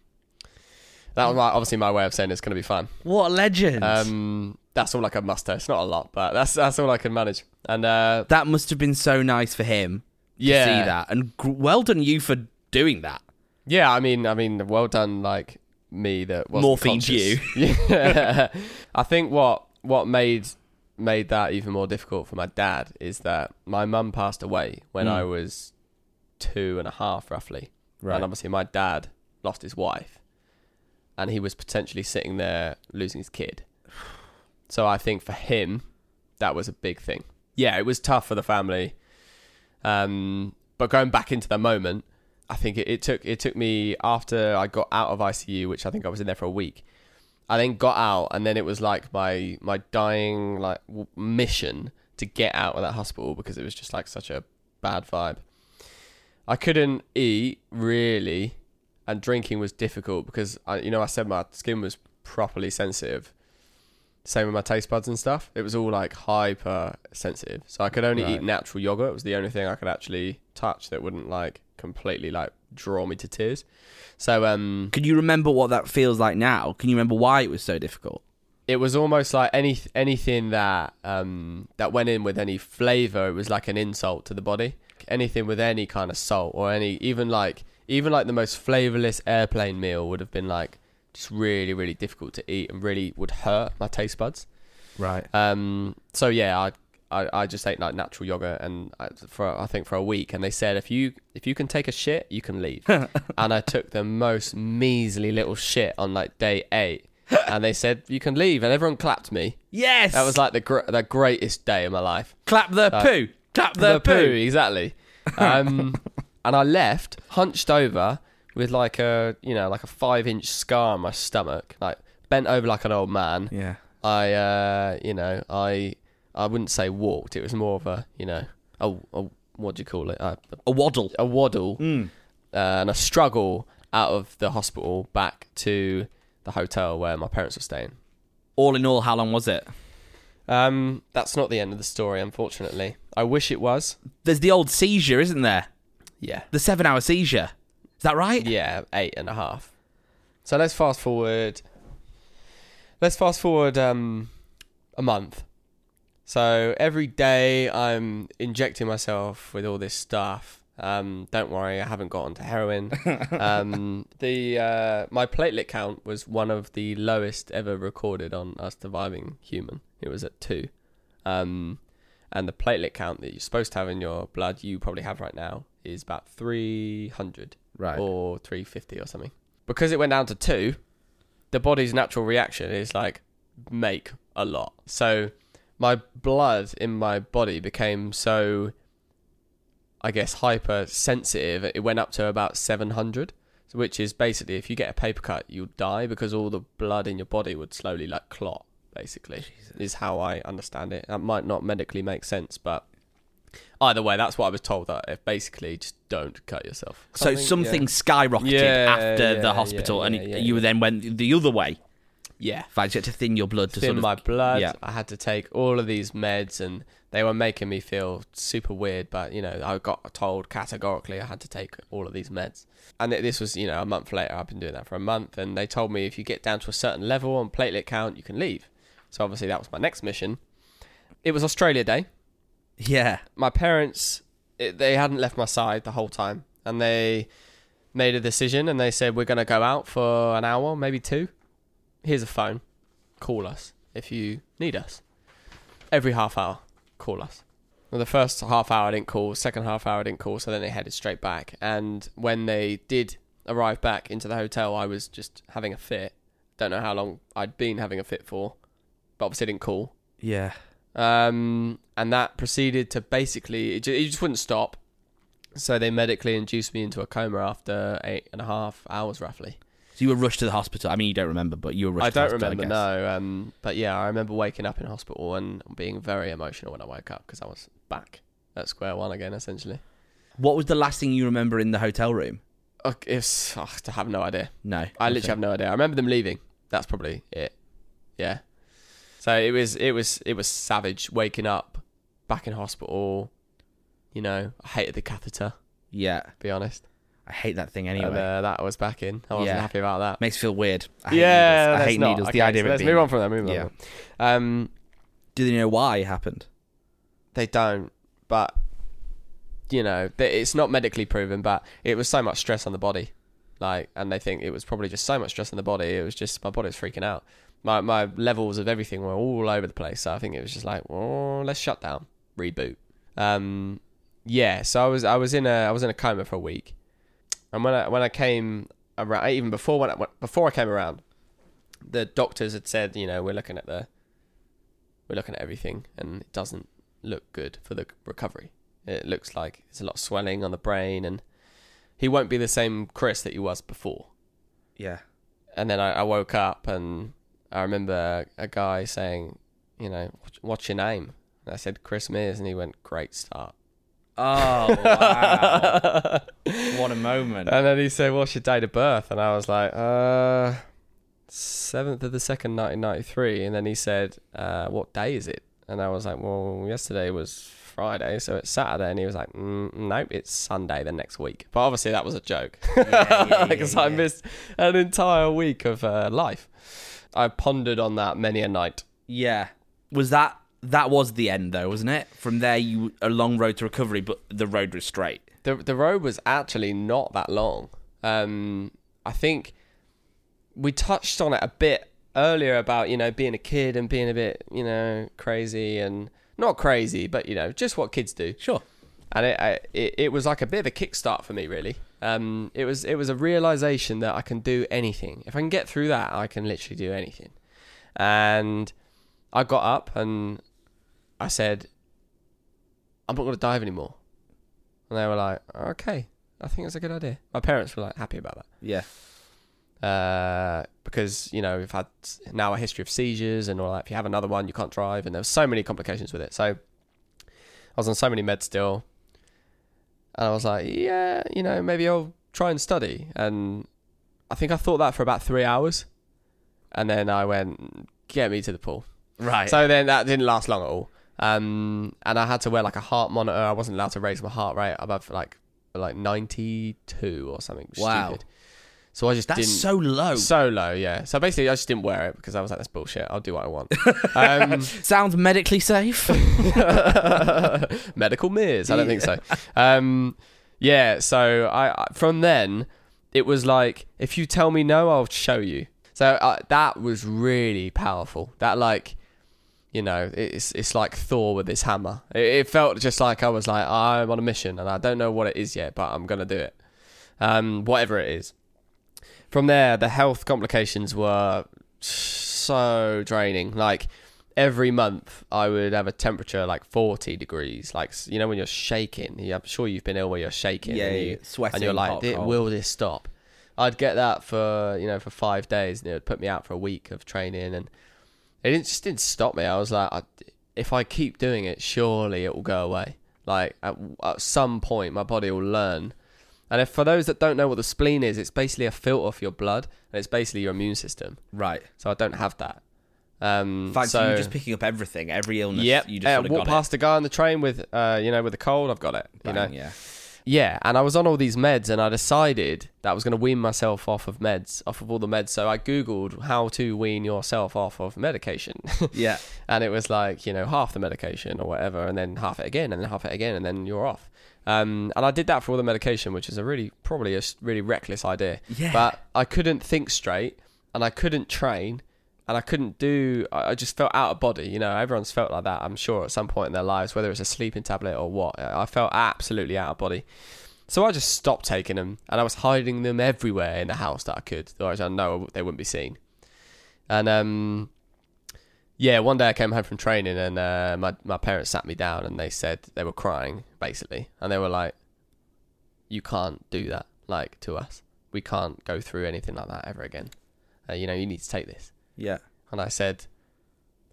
[SPEAKER 3] That was my, obviously my way of saying it's going to be fun.
[SPEAKER 1] What a legend.
[SPEAKER 3] Um, that's all I can muster. It's not a lot, but that's that's all I can manage. And uh,
[SPEAKER 1] that must have been so nice for him to
[SPEAKER 3] yeah,
[SPEAKER 1] see that. And gr- well done you for doing that.
[SPEAKER 3] Yeah, I mean, I mean, well done, like me that was
[SPEAKER 1] Morphine'd you.
[SPEAKER 3] Yeah, I think what what made made that even more difficult for my dad is that my mum passed away when
[SPEAKER 1] Mm.
[SPEAKER 3] I was two and a half, roughly, and obviously my dad lost his wife, and he was potentially sitting there losing his kid. So I think for him, that was a big thing. Yeah, it was tough for the family. Um, but going back into the moment, I think it, it took it took me after I got out of ICU, which I think I was in there for a week. I then got out, and then it was like my my dying like w- mission to get out of that hospital because it was just like such a bad vibe. I couldn't eat really, and drinking was difficult because I, you know, I said my skin was properly sensitive. Same with my taste buds and stuff. It was all like hyper sensitive, so I could only
[SPEAKER 1] Right.
[SPEAKER 3] eat natural yogurt. It was the only thing I could actually touch that wouldn't like completely like draw me to tears. So um,
[SPEAKER 1] Can you remember what that feels like now? Can you remember why it was so difficult?
[SPEAKER 3] it was almost like any anything that um that went in with any flavor it was like an insult to the body anything with any kind of salt or any even like even like the most flavorless airplane meal would have been like just really really difficult to eat and really would hurt my taste buds
[SPEAKER 1] Right.
[SPEAKER 3] um so yeah i I, I just ate like natural yogurt and I, for I think for a week and they said if you if you can take a shit you can leave and I took the most measly little shit on like day eight and they said you can leave and everyone clapped me
[SPEAKER 1] Yes.
[SPEAKER 3] that was like the gr- the greatest day of my life
[SPEAKER 1] clap the
[SPEAKER 3] Uh,
[SPEAKER 1] poo. Clap the, poo.
[SPEAKER 3] exactly um and I left hunched over with like a you know like a five inch scar on my stomach like bent over like an old man
[SPEAKER 1] Yeah.
[SPEAKER 3] I, uh, you know, I, I wouldn't say walked. It was more of a, you know, a, a what do you call it? A,
[SPEAKER 1] A waddle.
[SPEAKER 3] a waddle
[SPEAKER 1] Mm.
[SPEAKER 3] uh, and a struggle out of the hospital back to the hotel where my parents were staying.
[SPEAKER 1] All in all, how long was it?
[SPEAKER 3] Um, that's not the end of the story, unfortunately. I wish it was.
[SPEAKER 1] There's the old seizure, isn't there?
[SPEAKER 3] Yeah.
[SPEAKER 1] The seven hour seizure. Is that right?
[SPEAKER 3] Yeah, eight and a half. So let's fast forward. Let's fast forward um, a month. So every day I'm injecting myself with all this stuff. Um, don't worry, I haven't got onto heroin. um, the uh, my platelet count was one of the lowest ever recorded on a surviving human. It was at two. Um, and the platelet count that you're supposed to have in your blood, you probably have right now, is about 300
[SPEAKER 1] Right.
[SPEAKER 3] or 350 or something. Because it went down to two, the body's natural reaction is like make a lot. So my blood in my body became so, I guess, hypersensitive. It went up to about 700, which is basically if you get a paper cut, you'll die because all the blood in your body would slowly like clot. Basically, is how I understand it. That might not medically make sense, but either way, that's what I was told. That if basically just don't cut yourself.
[SPEAKER 1] So something skyrocketed
[SPEAKER 3] Yeah,
[SPEAKER 1] after
[SPEAKER 3] yeah,
[SPEAKER 1] the hospital,
[SPEAKER 3] yeah,
[SPEAKER 1] and
[SPEAKER 3] yeah, yeah,
[SPEAKER 1] you
[SPEAKER 3] yeah.
[SPEAKER 1] then went the other way.
[SPEAKER 3] yeah.
[SPEAKER 1] In fact, you had to thin your blood to
[SPEAKER 3] thin
[SPEAKER 1] sort of
[SPEAKER 3] my blood.
[SPEAKER 1] Yeah.
[SPEAKER 3] I had to take all of these meds, and they were making me feel super weird. But you know, I got told categorically I had to take all of these meds. And th- this was, you know, a month later. I've been doing that for a month, and they told me if you get down to a certain level on platelet count, you can leave. So obviously that was my next mission. It was Australia Day.
[SPEAKER 1] Yeah.
[SPEAKER 3] My parents, it, they hadn't left my side the whole time, and they made a decision and they said we're going to go out for an hour, maybe two. Here's a phone. Call us if you need us. Every half hour, call us. Well, the first half hour I didn't call, second half hour I didn't call, so then they headed straight back. And when they did arrive back into the hotel, I was just having a fit. Don't know how long I'd been having a fit for, but obviously I didn't call.
[SPEAKER 1] Yeah.
[SPEAKER 3] Um, and that proceeded to basically, it ju- it just wouldn't stop. So they medically induced me into a coma after eight and a half hours, roughly.
[SPEAKER 1] So you were rushed to the hospital. I mean, you don't remember, but you were rushed.
[SPEAKER 3] I
[SPEAKER 1] to the
[SPEAKER 3] don't
[SPEAKER 1] hospital,
[SPEAKER 3] remember,
[SPEAKER 1] guess.
[SPEAKER 3] no. Um, but yeah, I remember waking up in hospital and being very emotional when I woke up because I was back at square one again, essentially.
[SPEAKER 1] What was the last thing you remember in the hotel room?
[SPEAKER 3] Uh, It's, oh, I have no idea.
[SPEAKER 1] No,
[SPEAKER 3] I literally have no idea. I remember them leaving. That's probably it. Yeah. So it was it was it was savage waking up back in hospital. You know, I hated the catheter.
[SPEAKER 1] Yeah,
[SPEAKER 3] be honest.
[SPEAKER 1] I hate that thing anyway.
[SPEAKER 3] And uh, that was back in. I wasn't
[SPEAKER 1] Yeah.
[SPEAKER 3] happy about that.
[SPEAKER 1] Makes feel weird. I hate
[SPEAKER 3] yeah,
[SPEAKER 1] needles. I hate
[SPEAKER 3] not.
[SPEAKER 1] needles.
[SPEAKER 3] Okay,
[SPEAKER 1] the idea
[SPEAKER 3] so
[SPEAKER 1] of it
[SPEAKER 3] let's
[SPEAKER 1] being-
[SPEAKER 3] move on from that. Move on.
[SPEAKER 1] Yeah.
[SPEAKER 3] Um,
[SPEAKER 1] Do they know why it happened?
[SPEAKER 3] they don't, but you know, it's not medically proven. But it was so much stress on the body, like, and they think it was probably just so much stress on the body. It was just my body was freaking out. My my levels of everything were all over the place. So I think it was just like, oh, let's shut down, reboot. Um, yeah. So I was I was in a I was in a coma for a week, and when I when I came around, even before when I, before I came around, the doctors had said, you know, we're looking at the we're looking at everything, and it doesn't look good for the recovery. It looks like there's a lot of swelling on the brain, and he won't be the same Chris that he was before.
[SPEAKER 1] Yeah.
[SPEAKER 3] And then I, I woke up, and I remember a guy saying, you know, "What's- what's your name? I said Chris Mears, and he went, great start.
[SPEAKER 1] Oh wow! what a moment.
[SPEAKER 3] And then he said, "What's your date of birth?" And I was like, "Uh, seventh of the second, nineteen ninety three. And then he said, uh, "What day is it?" And I was like, "Well, yesterday was Friday, so it's Saturday." And he was like, mm, "Nope, it's Sunday the next week." But obviously, that was a joke
[SPEAKER 1] yeah, yeah,
[SPEAKER 3] because I
[SPEAKER 1] yeah.
[SPEAKER 3] missed an entire week of uh, life. I pondered on that many a night.
[SPEAKER 1] Yeah. Was that that was the end though, wasn't it? From there, you a long road to recovery, but the road was straight.
[SPEAKER 3] the the road was actually not that long. Um, I think we touched on it a bit earlier about you know being a kid and being a bit you know crazy and not crazy, but you know just what kids do.
[SPEAKER 1] Sure.
[SPEAKER 3] And it I, it, it was like a bit of a kickstart for me, really. Um, it was it was a realization that I can do anything. If I can get through that, I can literally do anything. And I got up and I said, I'm not going to dive anymore. And they were like, okay, I think that's a good idea. My parents were like happy about that.
[SPEAKER 1] Yeah.
[SPEAKER 3] Uh, because, you know, we've had now a history of seizures and all that. If you have another one, you can't drive. And there was so many complications with it. So I was on so many meds still. And I was like, yeah, you know, maybe I'll try and study. And I think I thought that for about three hours. And then I went, get me to the pool.
[SPEAKER 1] Right.
[SPEAKER 3] So then that didn't last long at all. Um, and I had to wear like a heart monitor. I wasn't allowed to raise my heart rate above like like 92 or something
[SPEAKER 1] Wow.
[SPEAKER 3] stupid. So I just
[SPEAKER 1] That's
[SPEAKER 3] didn't.
[SPEAKER 1] so low.
[SPEAKER 3] so low, yeah. So basically, I just didn't wear it because I was like, "That's bullshit. I'll do what I want." um,
[SPEAKER 1] Sounds medically safe.
[SPEAKER 3] medical mirrors. I don't think so. Um, yeah. So I I- from then it was like, if you tell me no, I'll show you. So uh, that was really powerful. That like, you know, it's it's like Thor with his hammer. It, it felt just like I was like, I'm on a mission and I don't know what it is yet, but I'm gonna do it. Um, whatever it is. From there, the health complications were so draining. Like every month, I would have a temperature like 40 degrees. Like you know when you're shaking. I'm sure you've been ill where you're shaking.
[SPEAKER 1] Yeah,
[SPEAKER 3] and, you.
[SPEAKER 1] Sweating,
[SPEAKER 3] and you're like,
[SPEAKER 1] hot,
[SPEAKER 3] will this stop? I'd get that for you know for five days, and it would put me out for a week of training, and it didn't, just didn't stop me. I was like, I, if I keep doing it, surely it will go away. Like at, at some point, my body will learn. And if for those that don't know what the spleen is, it's basically a filter for your blood, and it's basically your immune system.
[SPEAKER 1] right.
[SPEAKER 3] So I don't have that. Um,
[SPEAKER 1] In fact,
[SPEAKER 3] so
[SPEAKER 1] you're just picking up everything, every illness.
[SPEAKER 3] Yep.
[SPEAKER 1] You just
[SPEAKER 3] uh, walk past a guy on the train with, uh, you know, with a cold. I've got it.
[SPEAKER 1] it.
[SPEAKER 3] You know.
[SPEAKER 1] Yeah.
[SPEAKER 3] Yeah, and I was on all these meds, and I decided that I was going to wean myself off of meds, off of all the meds. So I googled how to wean yourself off of medication,
[SPEAKER 1] Yeah.
[SPEAKER 3] and it was like you know half the medication or whatever, and then half it again, and then half it again, and then you're off. Um, and I did that for all the medication, which is a really probably a really reckless idea.
[SPEAKER 1] Yeah.
[SPEAKER 3] But I couldn't think straight, and I couldn't train, and I couldn't do. I just felt out of body. You know, everyone's felt like that. I'm sure at some point in their lives, whether it's a sleeping tablet or what. I felt absolutely out of body. So I just stopped taking them, and I was hiding them everywhere in the house that I could. Otherwise, I know they wouldn't be seen. And um, yeah, one day I came home from training, and uh, my my parents sat me down, and they said they were crying basically, and they were like, "You can't do that, like to us. We can't go through anything like that ever again. Uh, you know, you need to take this."
[SPEAKER 1] Yeah.
[SPEAKER 3] And I said,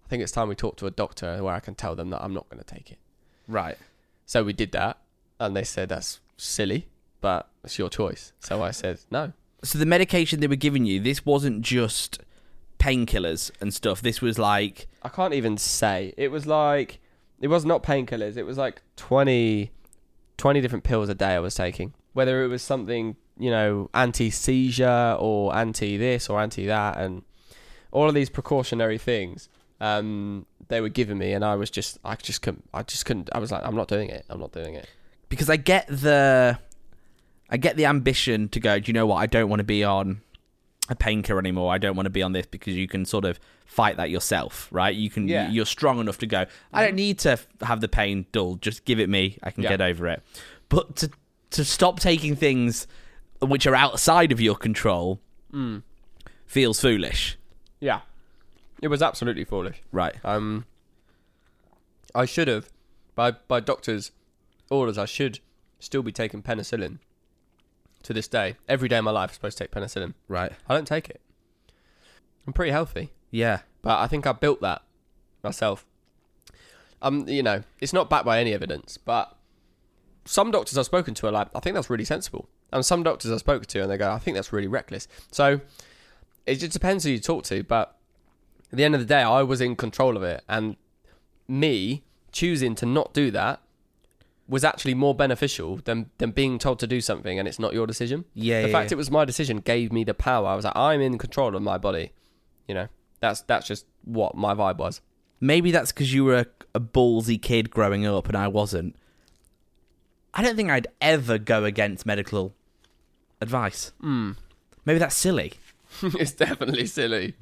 [SPEAKER 3] "I think it's time we talk to a doctor where I can tell them that I'm not going to take it."
[SPEAKER 1] Right.
[SPEAKER 3] So we did that, and they said that's silly, but it's your choice. So I said no.
[SPEAKER 1] So the medication they were giving you, this wasn't just painkillers and stuff. This was like
[SPEAKER 3] I can't even say. It was like it was not painkillers. It was like 20, 20 different pills a day I was taking. Whether it was something, you know, anti seizure or anti this or anti that and all of these precautionary things. Um, they were giving me and I was just I just couldn't I just couldn't I was like, I'm not doing it. I'm not doing it.
[SPEAKER 1] because I get the I get the ambition to go, do you know what? I don't want to be on a painkiller anymore. I don't want to be on this because you can sort of fight that yourself, right? You can
[SPEAKER 3] Yeah.
[SPEAKER 1] you're strong enough to go, I don't need to have the pain dull. Just give it me. I can
[SPEAKER 3] Yeah.
[SPEAKER 1] get over it. But to to stop taking things which are outside of your control feels foolish.
[SPEAKER 3] Yeah. It was absolutely foolish.
[SPEAKER 1] Right.
[SPEAKER 3] Um, I should have, by by doctors' orders, I should still be taking penicillin. To this day, every day of my life, I'm supposed to take penicillin.
[SPEAKER 1] Right.
[SPEAKER 3] I don't take it. I'm pretty healthy,
[SPEAKER 1] Yeah.
[SPEAKER 3] but I think I built that myself. Um, you know, it's not backed by any evidence, but some doctors I've spoken to are like, I think that's really sensible, and some doctors I've spoken to and they go, I think that's really reckless. So it just depends who you talk to, but at the end of the day, I was in control of it, and me choosing to not do that was actually more beneficial than than being told to do something and it's not your decision.
[SPEAKER 1] Yeah,
[SPEAKER 3] the
[SPEAKER 1] yeah,
[SPEAKER 3] fact
[SPEAKER 1] yeah.
[SPEAKER 3] it was my decision gave me the power. I was like, I'm in control of my body. You know, that's that's just what my vibe was.
[SPEAKER 1] Maybe that's because you were a, a ballsy kid growing up and I wasn't. I don't think I'd ever go against medical advice.
[SPEAKER 3] Hmm.
[SPEAKER 1] Maybe that's silly.
[SPEAKER 3] it's definitely silly.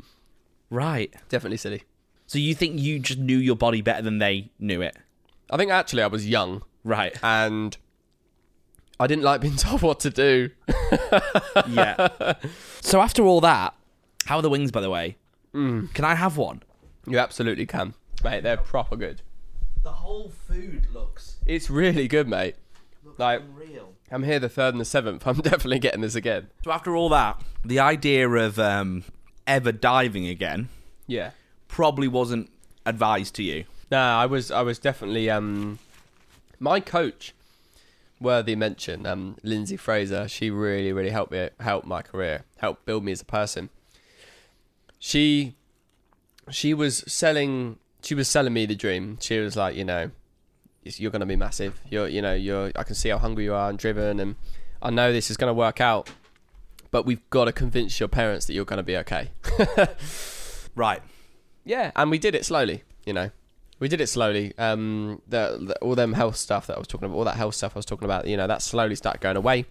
[SPEAKER 1] Right.
[SPEAKER 3] Definitely silly.
[SPEAKER 1] So you think you just knew your body better than they knew it?
[SPEAKER 3] I think actually I was young
[SPEAKER 1] Right.
[SPEAKER 3] and I didn't like being told what to do.
[SPEAKER 1] yeah. so after all that, how are the wings, by the way?
[SPEAKER 3] Mm.
[SPEAKER 1] Can I have one?
[SPEAKER 3] You absolutely can, mate. They're proper good.
[SPEAKER 1] The whole food looks
[SPEAKER 3] It's really good, mate. Like
[SPEAKER 1] unreal.
[SPEAKER 3] I'm here the third and the seventh. I'm definitely getting this again.
[SPEAKER 1] So after all that, the idea of um, ever diving again
[SPEAKER 3] Yeah.
[SPEAKER 1] probably wasn't advised to you.
[SPEAKER 3] No, I was I was definitely um my coach worthy mention, um Lindsay Fraser, she really, really helped me help my career, helped build me as a person. She she was selling she was selling me the dream. She was like, you know, "It's- you're gonna be massive. You're you know, you're I can see how hungry you are and driven and I know this is gonna work out. But we've got to convince your parents that you're gonna be okay.
[SPEAKER 1] Right.
[SPEAKER 3] Yeah, and we did it slowly. You know, we did it slowly. Um, the, the all them health stuff that I was talking about, all that health stuff I was talking about. You know, that slowly started going away,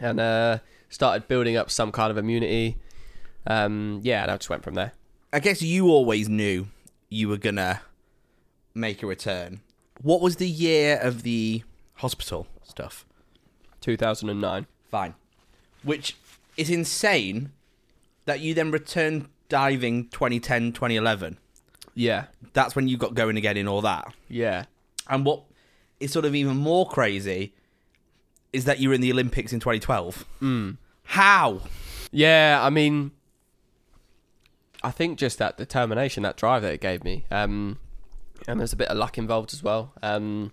[SPEAKER 3] and uh, started building up some kind of immunity. Um, yeah, and I just went from there.
[SPEAKER 1] I guess you always knew you were gonna make a return. What was the year of the hospital stuff?
[SPEAKER 3] 2009.
[SPEAKER 1] Fine. Which is insane that you then returned diving 2010, 2011.
[SPEAKER 3] Yeah,
[SPEAKER 1] That's when you got going again in all that.
[SPEAKER 3] yeah,
[SPEAKER 1] And what is sort of even more crazy is that you were in the Olympics in 2012. Mm. How?
[SPEAKER 3] yeah. I mean, I think just that determination, that drive that it gave me, um, and there's a bit of luck involved as well. Um,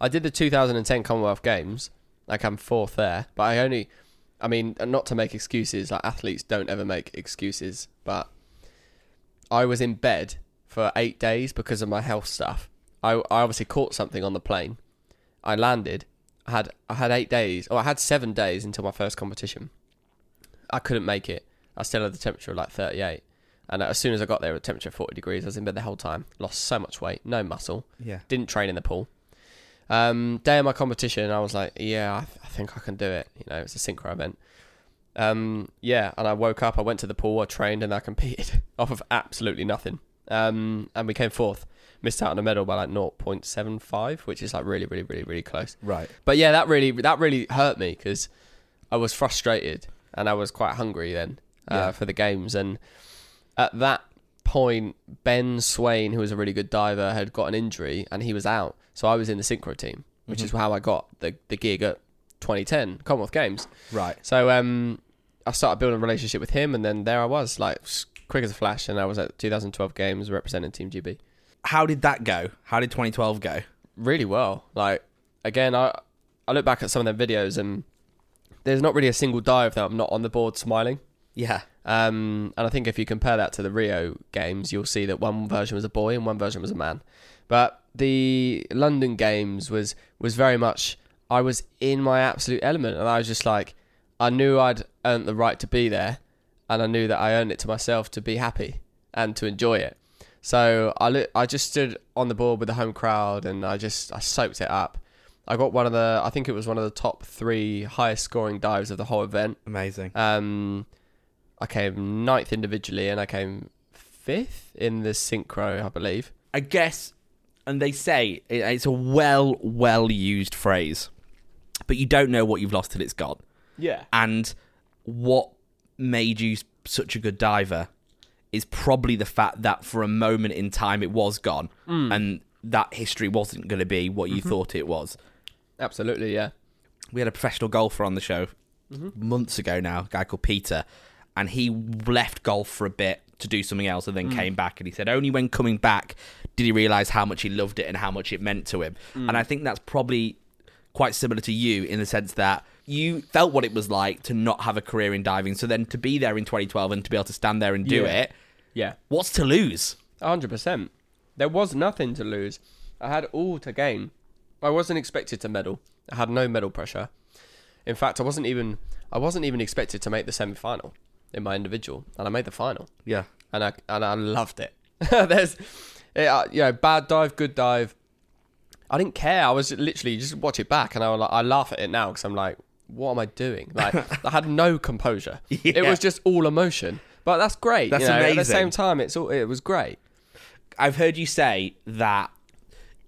[SPEAKER 3] I did the 2010 Commonwealth Games, like I'm fourth there, but I only, I mean, not to make excuses, like athletes don't ever make excuses, but I was in bed for eight days because of my health stuff. I, I obviously caught something on the plane. I landed. I had I had eight days, or I had seven days until my first competition. I couldn't make it. I still had the temperature of like 38. And as soon as I got there, at temperature 40 degrees, I was in bed the whole time. Lost so much weight, no muscle.
[SPEAKER 1] Yeah.
[SPEAKER 3] Didn't train in the pool. Um, day of my competition, I was like, yeah, I, th- I think I can do it. You know, it's a synchro event. Um, yeah, and I woke up, I went to the pool, I trained, and I competed off of absolutely nothing. Um, and we came fourth. Missed out on a medal by like 0.75, which is like really, really, really, really close.
[SPEAKER 1] Right.
[SPEAKER 3] But yeah, that really that really hurt me because I was frustrated and I was quite hungry then uh,
[SPEAKER 1] Yeah.
[SPEAKER 3] for the games. And at that point, Ben Swain, who was a really good diver, had got an injury and he was out. So I was in the synchro team, which is how I got the the gig at 2010 Commonwealth Games.
[SPEAKER 1] Right.
[SPEAKER 3] So um, I started building a relationship with him, and then there I was, like quick as a flash, and I was at 2012 Games representing Team GB.
[SPEAKER 1] How did that go? How did 2012 go?
[SPEAKER 3] really well. Like again, I I look back at some of their videos and there's not really a single dive that I'm not on the board smiling.
[SPEAKER 1] Yeah.
[SPEAKER 3] Um, and I think if you compare that to the Rio games, you'll see that one version was a boy and one version was a man. But the London games was was very much I was in my absolute element, and I was just like I knew I'd earned the right to be there, and I knew that I earned it to myself to be happy and to enjoy it. So I I just stood on the board with the home crowd, and I just I soaked it up. I got one of the I think it was one of the top three highest scoring dives of the whole event.
[SPEAKER 1] Amazing.
[SPEAKER 3] Um, I came ninth individually, and I came fifth in the synchro, I believe.
[SPEAKER 1] I guess, and they say it's a well, well used phrase, but you don't know what you've lost till it's gone.
[SPEAKER 3] Yeah.
[SPEAKER 1] And what made you such a good diver is probably the fact that for a moment in time it was gone, hmm. and that history wasn't going to be what you mm-hmm. thought it was.
[SPEAKER 3] Absolutely, yeah.
[SPEAKER 1] we had a professional golfer on the show mm-hmm. months ago now, a guy called Peter, and he left golf for a bit to do something else and then came back. And he said only when coming back did he realize how much he loved it and how much it meant to him. And I think that's probably quite similar to you in the sense that you felt what it was like to not have a career in diving. So then to be there in 2012 and to be able to stand there and do
[SPEAKER 3] Yeah.
[SPEAKER 1] it,
[SPEAKER 3] Yeah.
[SPEAKER 1] what's to lose?
[SPEAKER 3] hundred percent. There was nothing to lose. I had all to gain. I wasn't expected to medal. I had no medal pressure. In fact, I wasn't even I wasn't even expected to make the semi final in my individual, and I made the final,
[SPEAKER 1] Yeah.
[SPEAKER 3] and I and I loved it. There's, it, uh, you know, bad dive, good dive. I didn't care. I was literally just watch it back, and I was like, I laugh at it now because I'm like, what am I doing? Like, I had no composure. It was just all emotion. But that's great.
[SPEAKER 1] That's
[SPEAKER 3] you know, At the same time, it's all it was great.
[SPEAKER 1] I've heard you say that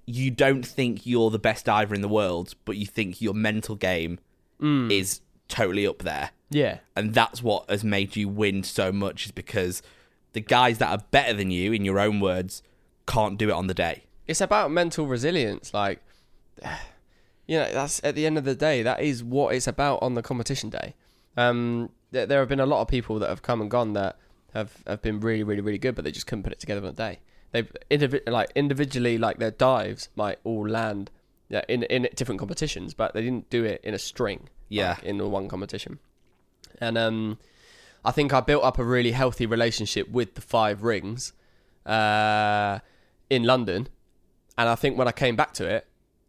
[SPEAKER 1] you don't think you're the best diver in the world, but you think your mental game is totally up there.
[SPEAKER 3] Yeah.
[SPEAKER 1] And that's what has made you win so much is because the guys that are better than you, in your own words, can't do it on the day.
[SPEAKER 3] it's about mental resilience like you know that's at the end of the day that is what it's about on the competition day um there, there have been a lot of people that have come and gone that have have been really really really good but they just couldn't put it together on the day they've like individually like their dives might all land yeah, in in different competitions but they didn't do it in a string
[SPEAKER 1] Yeah.
[SPEAKER 3] like, in the one competition and um I think I built up a really healthy relationship with the five rings uh, in London. And I think when I came back to it,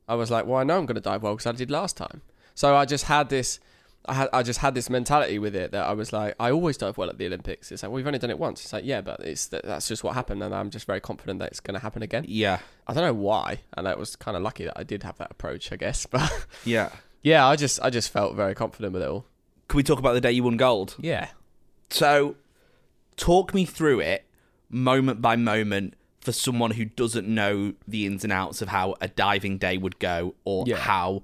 [SPEAKER 3] I was like, well, I know I'm going to dive well because I did last time. So I just had this, I had, I just had this mentality with it that I was like, I always dive well at the Olympics. It's like, well, we've only done it once. It's like, yeah, but it's that, that's just what happened, and I'm just very confident that it's going to happen again.
[SPEAKER 1] Yeah.
[SPEAKER 3] I don't know why, and it was kind of lucky that I did have that approach, I guess. But
[SPEAKER 1] Yeah.
[SPEAKER 3] yeah, I just, I just felt very confident with it all.
[SPEAKER 1] Can we talk about the day you won gold?
[SPEAKER 3] Yeah.
[SPEAKER 1] So, talk me through it moment by moment for someone who doesn't know the ins and outs of how a diving day would go or
[SPEAKER 3] Yeah.
[SPEAKER 1] how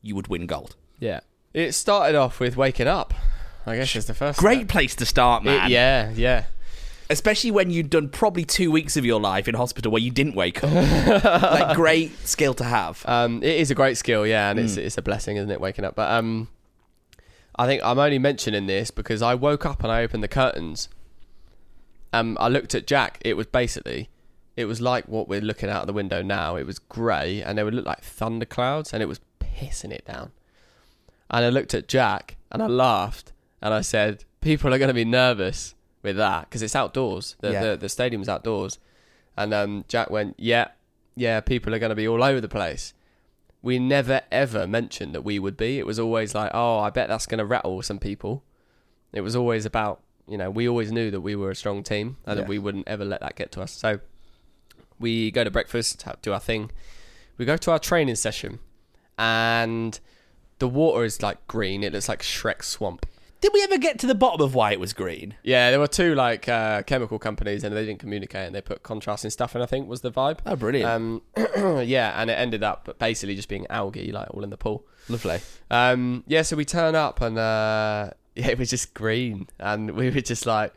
[SPEAKER 1] you would win gold.
[SPEAKER 3] Yeah. It started off with waking up. I guess is the first.
[SPEAKER 1] Great
[SPEAKER 3] step.
[SPEAKER 1] place to start,
[SPEAKER 3] It-
[SPEAKER 1] man.
[SPEAKER 3] yeah, yeah.
[SPEAKER 1] Especially when you'd done probably two weeks of your life in hospital where you didn't wake up. like, great skill to have.
[SPEAKER 3] Um, it is a great skill, yeah, and it's it's a blessing, isn't it? Waking up, but um, I think I'm only mentioning this because I woke up and I opened the curtains. Um, I looked at Jack. It was basically, it was like what we're looking out of the window now. It was grey, and they would look like thunder clouds, and it was pissing it down. And I looked at Jack and I laughed and I said, "People are going to be nervous with that because it's outdoors. The,
[SPEAKER 1] Yeah.
[SPEAKER 3] the the stadium's outdoors." And um, Jack went, "Yeah, yeah, people are going to be all over the place." We never ever mentioned that we would be. It was always like, "Oh, I bet that's going to rattle some people." It was always about, you know, we always knew that we were a strong team and
[SPEAKER 1] Yeah.
[SPEAKER 3] that we wouldn't ever let that get to us. So we go to breakfast, do our thing. We go to our training session, and the water is like green. It looks like Shrek swamp.
[SPEAKER 1] Did we ever get to the bottom of why it was green?
[SPEAKER 3] Yeah, there were two like uh, chemical companies, and they didn't communicate, and they put contrasting stuff in. I think was the vibe.
[SPEAKER 1] Oh, brilliant.
[SPEAKER 3] Um, yeah, and it ended up basically just being algae, like all in the pool.
[SPEAKER 1] Lovely.
[SPEAKER 3] Um, yeah, so we turn up, and uh, yeah, it was just green, and we were just like.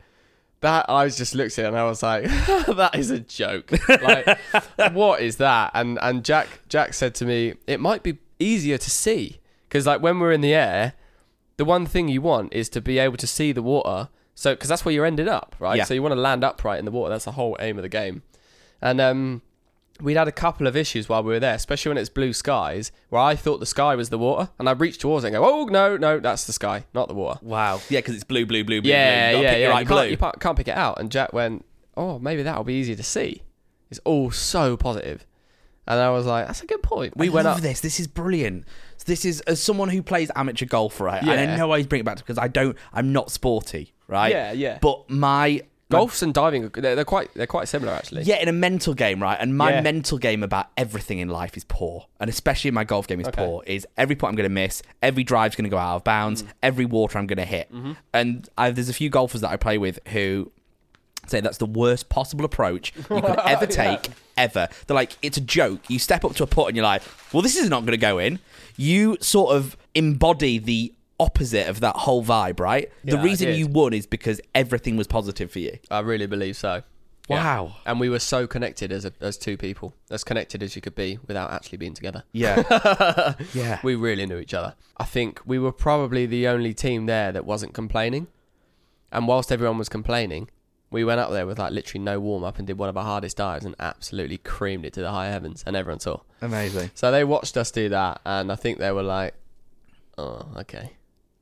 [SPEAKER 3] That I was just looked at it and I was like, "That is a joke. Like, what is that?" And and Jack Jack said to me, "It might be easier to see because like when we're in the air, the one thing you want is to be able to see the water. So because that's where you're ended up, right?
[SPEAKER 1] Yeah.
[SPEAKER 3] So you want to land upright in the water. That's the whole aim of the game. And um, we'd had a couple of issues while we were there, especially when it's blue skies, where I thought the sky was the water, and I reached towards it and go, "Oh no, no, that's the sky, not the water."
[SPEAKER 1] Wow. Yeah, because it's blue, blue, blue, blue.
[SPEAKER 3] yeah,
[SPEAKER 1] blue.
[SPEAKER 3] Yeah, yeah.
[SPEAKER 1] right
[SPEAKER 3] you, can't,
[SPEAKER 1] blue.
[SPEAKER 3] you can't, can't pick it out. And Jack went, "Oh, maybe that'll be easier to see." It's all so positive, and I was like, "That's a good point." We
[SPEAKER 1] I
[SPEAKER 3] went
[SPEAKER 1] love
[SPEAKER 3] up.
[SPEAKER 1] this. This is brilliant. So this is as someone who plays amateur golf, right? And I
[SPEAKER 3] Yeah.
[SPEAKER 1] know I bring it back because I don't. I'm not sporty, right?
[SPEAKER 3] Yeah, yeah.
[SPEAKER 1] But my
[SPEAKER 3] Golfs and diving, they're, they're quite, they're quite similar actually.
[SPEAKER 1] Yeah, in a mental game, right? And my
[SPEAKER 3] Yeah.
[SPEAKER 1] mental game about everything in life is poor. And especially in my golf game is
[SPEAKER 3] Okay.
[SPEAKER 1] poor. Is every point I'm going to miss, every drive's going to go out of bounds, mm-hmm. every water I'm going to hit. Mm-hmm. And I, there's a few golfers that I play with who say that's the worst possible approach you could ever take, ever. They're like, it's a joke. You step up to a putt and you're like, well, this is not going to go in. You sort of embody the opposite of that whole vibe, right? the
[SPEAKER 3] Yeah, I
[SPEAKER 1] reason you won is because everything was positive for you.
[SPEAKER 3] I really believe so. Yeah.
[SPEAKER 1] Wow.
[SPEAKER 3] And we were so connected as a, as two people, as connected as you could be without actually being together.
[SPEAKER 1] Yeah. yeah.
[SPEAKER 3] We really knew each other. I think we were probably the only team there that wasn't complaining. And whilst everyone was complaining, we went up there with like literally no warm up and did one of our hardest dives and absolutely creamed it to the high heavens, and everyone saw.
[SPEAKER 1] Amazing.
[SPEAKER 3] So they watched us do that, and I think they were like, "Oh, okay,"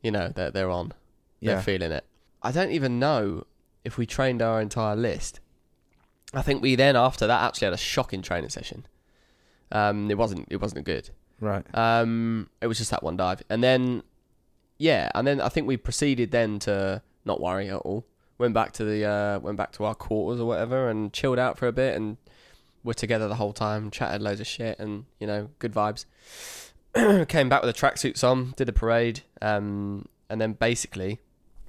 [SPEAKER 3] you know, they're they're on, they're feeling it. I don't even know if we trained our entire list. I think we then after that actually had a shocking training session. Um, it wasn't it wasn't good.
[SPEAKER 1] Right.
[SPEAKER 3] Um, it was just that one dive, and then yeah, and then I think we proceeded then to not worry at all. Went back to the uh, went back to our quarters or whatever, and chilled out for a bit, and were together the whole time, chatted loads of shit, and you know, good vibes. Came back with the tracksuits on, did a parade, um, and then basically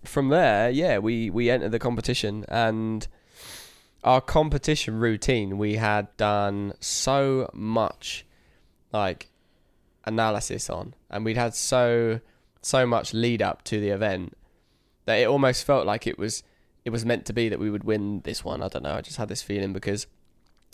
[SPEAKER 3] from there, yeah, we we entered the competition, and our competition routine, we had done so much, like analysis on, and we'd had so so much lead up to the event that it almost felt like it was it was meant to be that we would win this one. I don't know. I just had this feeling because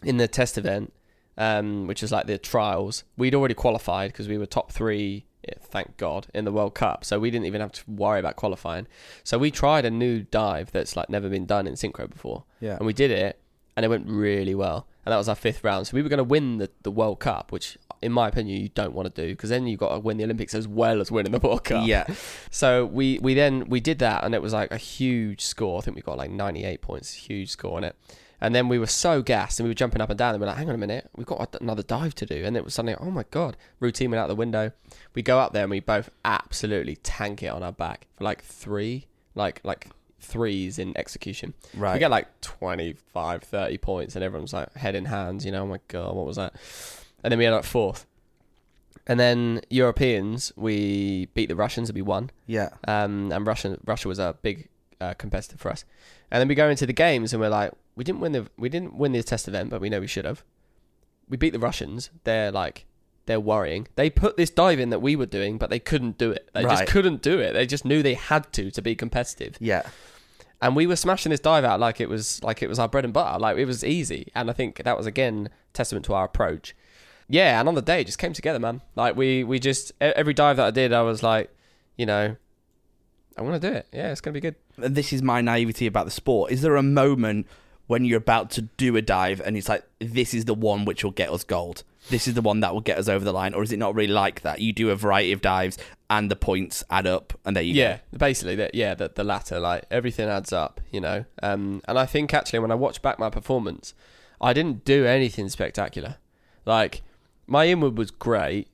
[SPEAKER 3] in the test event, um, which was like the trials, we'd already qualified because we were top three. Thank God in the World Cup, so we didn't even have to worry about qualifying. So we tried a new dive that's like never been done in synchro before,
[SPEAKER 1] Yeah.
[SPEAKER 3] and we did it, and it went really well. And that was our fifth round. So we were going to win the, the World Cup, which, in my opinion, you don't want to do because then you've got to win the Olympics as well as winning the World Cup.
[SPEAKER 1] Yeah.
[SPEAKER 3] So we, we then we did that, and it was like a huge score. I think we got like 98 points, huge score on it. And then we were so gassed, and we were jumping up and down, and we are like, "Hang on a minute, we've got another dive to do." And it was suddenly, "Oh my god!" Routine went out the window. We go up there, and we both absolutely tank it on our back for like three, like like threes in execution.
[SPEAKER 1] Right.
[SPEAKER 3] We get like 25, 30 points, and everyone's like head in hands. You know, oh my god, what was that? And then we ended up fourth. And then Europeans, we beat the Russians and we won.
[SPEAKER 1] Yeah.
[SPEAKER 3] Um, and Russia, Russia was a big uh, competitor for us. And then we go into the games and we're like, we didn't win the we didn't win the test event, but we know we should have. We beat the Russians. They're like they're worrying. They put this dive in that we were doing, but they couldn't do it. They
[SPEAKER 1] Right.
[SPEAKER 3] just couldn't do it. They just knew they had to to be competitive
[SPEAKER 1] Yeah.
[SPEAKER 3] and we were smashing this dive out like it was like it was our bread and butter like it was easy and i think that was again testament to our approach yeah and on the day it just came together man like we we just every dive that i did i was like you know i want to do it yeah it's gonna be good
[SPEAKER 1] And this is my naivety about the sport. Is there a moment when you're about to do a dive and it's like, this is the one which will get us gold? This is the one that will get us over the line? Or is it not really like that? You do a variety of dives and the points add up and there you go.
[SPEAKER 3] yeah basically that yeah the, the latter like everything adds up you know um and i think actually when i watch back my performance i didn't do anything spectacular like my inward was great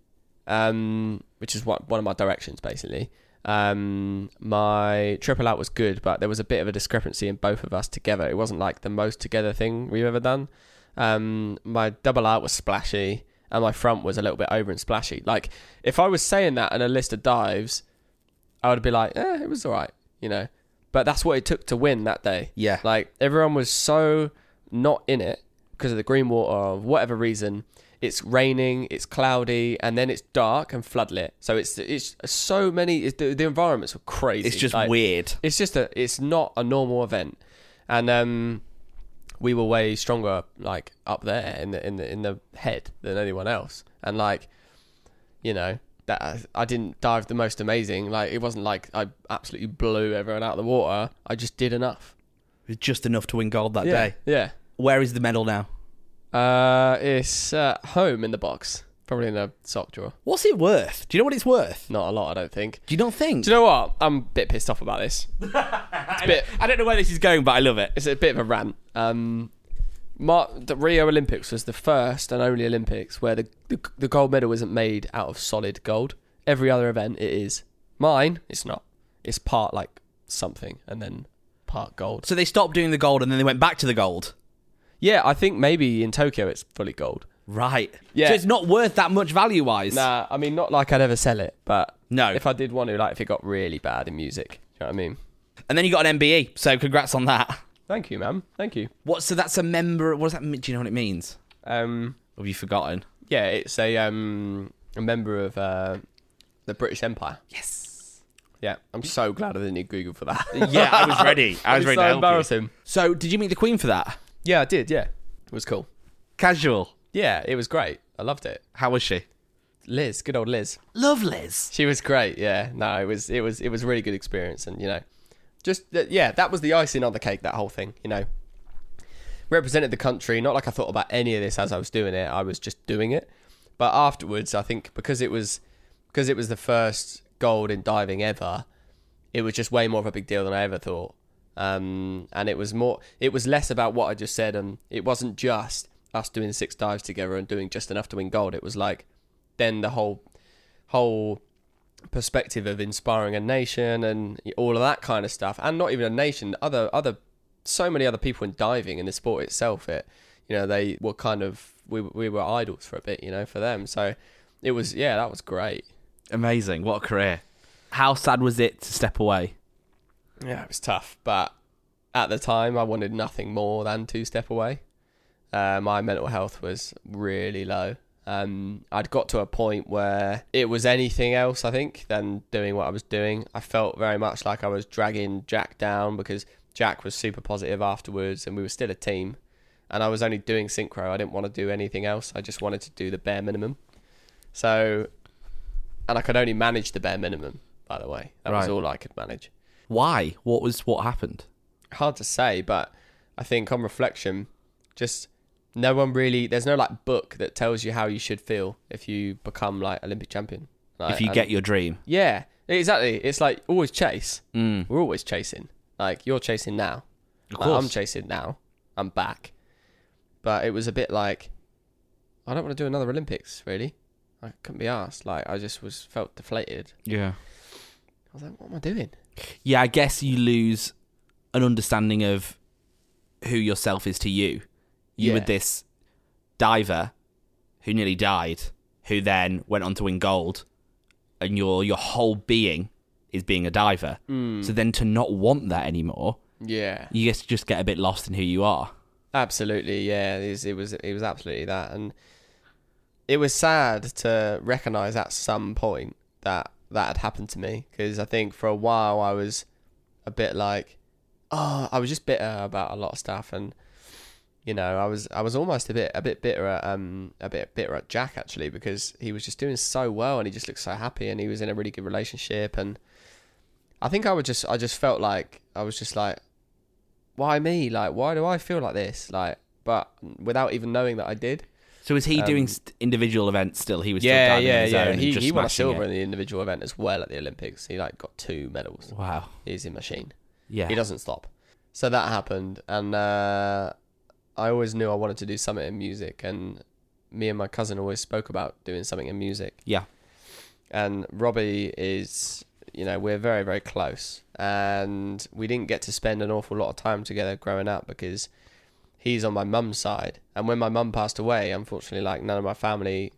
[SPEAKER 3] um which is what one of my directions basically um my triple out was good but there was a bit of a discrepancy in both of us together it wasn't like the most together thing we've ever done um my double out was splashy and my front was a little bit over and splashy. Like if I was saying that in a list of dives, I would be like, eh, it was all right, you know. But that's what it took to win that day.
[SPEAKER 1] Yeah.
[SPEAKER 3] Like everyone was so not in it because of the green water or whatever reason. It's raining, it's cloudy, and then it's dark and floodlit. So it's it's so many. It's, the, the environments were crazy.
[SPEAKER 1] It's just
[SPEAKER 3] Like,
[SPEAKER 1] weird.
[SPEAKER 3] It's just a. It's not a normal event, and um, we were way stronger like up there in the in the in the head than anyone else, and like, you know. That I didn't dive the most amazing. Like it wasn't like I absolutely blew everyone out of the water. I just did enough.
[SPEAKER 1] It was just enough to win gold that
[SPEAKER 3] yeah,
[SPEAKER 1] day.
[SPEAKER 3] yeah.
[SPEAKER 1] Where is the medal now?
[SPEAKER 3] Uh, it's uh, home in the box, probably in a sock drawer.
[SPEAKER 1] What's it worth? Do you know what it's worth?
[SPEAKER 3] Not a lot, I don't think.
[SPEAKER 1] Do you not think?
[SPEAKER 3] Do you know what? I'm a bit pissed off about this. It's a bit.
[SPEAKER 1] I don't know where this is going, but I love it.
[SPEAKER 3] It's a bit of a rant. Um, Mar- the Rio Olympics was the first and only Olympics where the, the the gold medal isn't made out of solid gold. Every other event it is. Mine, it's not. It's part like something and then part gold.
[SPEAKER 1] So they stopped doing the gold and then they went back to the gold.
[SPEAKER 3] Yeah, I think maybe in Tokyo it's fully gold.
[SPEAKER 1] Right.
[SPEAKER 3] Yeah.
[SPEAKER 1] So it's not worth that much value wise.
[SPEAKER 3] Nah, I mean not like I'd ever sell it, but
[SPEAKER 1] No.
[SPEAKER 3] if I did want to, like if it got really bad in music, you know what I mean?
[SPEAKER 1] And then you got an MBE. So congrats on that.
[SPEAKER 3] Thank you, ma'am. Thank you.
[SPEAKER 1] What? So that's a member. What does that mean? Do you know what it means?
[SPEAKER 3] Um,
[SPEAKER 1] have you forgotten?
[SPEAKER 3] yeah, it's a um a member of uh, the British Empire.
[SPEAKER 1] Yes.
[SPEAKER 3] Yeah, I'm so glad I didn't need Google for that.
[SPEAKER 1] Yeah, I was ready. I was
[SPEAKER 3] It's
[SPEAKER 1] ready
[SPEAKER 3] so
[SPEAKER 1] to help you. So did you meet the Queen for that?
[SPEAKER 3] Yeah, I did. Yeah, it was cool.
[SPEAKER 1] Casual.
[SPEAKER 3] Yeah, it was great. I loved it.
[SPEAKER 1] How was she?
[SPEAKER 3] Liz, good old Liz.
[SPEAKER 1] Love Liz.
[SPEAKER 3] She was great. Yeah, no, it was it was it was a really good experience, and you know, just that- yeah, that was the icing on the cake. That whole thing, you know, represented the country. Not like I thought about any of this as I was doing it. I was just doing it. But afterwards, I think because it was because it was the first gold in diving ever, it was just way more of a big deal than I ever thought. Um, and it was more, it was less about what I just said, and it wasn't just us doing six dives together and doing just enough to win gold. It was like then the whole whole perspective of inspiring a nation and all of that kind of stuff, and not even a nation, other other so many other people in diving in the sport itself. It you know they were kind of we we were idols for a bit, you know, for them. So it was yeah, that was great.
[SPEAKER 1] Amazing. What a career. How sad was it to step away?
[SPEAKER 3] Yeah, it was tough, but at the time I wanted nothing more than to step away. Uh, my mental health was really low. Um, I'd got to a point where it was anything else, I think, than doing what I was doing. I felt very much like I was dragging Jack down because Jack was super positive afterwards, and we were still a team. And I was only doing synchro. I didn't want to do anything else. I just wanted to do the bare minimum. So, and I could only manage the bare minimum. By the way, that was all I could manage
[SPEAKER 1] Why? What was what happened?
[SPEAKER 3] hard to say, but I think on reflection, just no one really. There's no like book that tells you how you should feel if you become like Olympic champion. Like,
[SPEAKER 1] if you get your dream.
[SPEAKER 3] yeah, exactly. It's like always chase.
[SPEAKER 1] Mm.
[SPEAKER 3] We're always chasing. Like you're chasing now.
[SPEAKER 1] Of
[SPEAKER 3] Like, I'm chasing now. I'm back. But it was a bit like I don't want to do another Olympics. Really, I couldn't be asked. Like I just was felt deflated.
[SPEAKER 1] Yeah.
[SPEAKER 3] I was like, what am I doing?
[SPEAKER 1] Yeah, I guess you lose an understanding of who yourself is to you. You
[SPEAKER 3] Yeah.
[SPEAKER 1] were this diver who nearly died, who then went on to win gold, and your your whole being is being a diver.
[SPEAKER 3] Hmm.
[SPEAKER 1] So then to not want that anymore,
[SPEAKER 3] Yeah.
[SPEAKER 1] you guess just get a bit lost in who you are.
[SPEAKER 3] Absolutely, yeah. It was, it was it was absolutely that, and it was sad to recognise at some point that that had happened to me because I think for a while I was a bit like, oh, I was just bitter about a lot of stuff, and you know, I was I was almost a bit a bit bitter at um a bit bitter at Jack actually because he was just doing so well and he just looked so happy and he was in a really good relationship and I think I would just I just felt like I was just like why me? Like, why do I feel like this? Like, but without even knowing that I did.
[SPEAKER 1] So was he
[SPEAKER 3] Um,
[SPEAKER 1] doing st- individual events still? He was still
[SPEAKER 3] Yeah,
[SPEAKER 1] on
[SPEAKER 3] yeah,
[SPEAKER 1] his
[SPEAKER 3] yeah.
[SPEAKER 1] own
[SPEAKER 3] He,
[SPEAKER 1] just
[SPEAKER 3] he won a silver
[SPEAKER 1] it.
[SPEAKER 3] in the individual event as well at the Olympics. He like got two medals.
[SPEAKER 1] Wow.
[SPEAKER 3] He's a machine.
[SPEAKER 1] Yeah.
[SPEAKER 3] He doesn't stop. So that happened, and uh, I always knew I wanted to do something in music, and me and my cousin always spoke about doing something in music.
[SPEAKER 1] Yeah.
[SPEAKER 3] and Robbie is, you know, we're very, very close. And we didn't get to spend an awful lot of time together growing up because he's on my mum's side. And when my mum passed away, unfortunately, like none of my family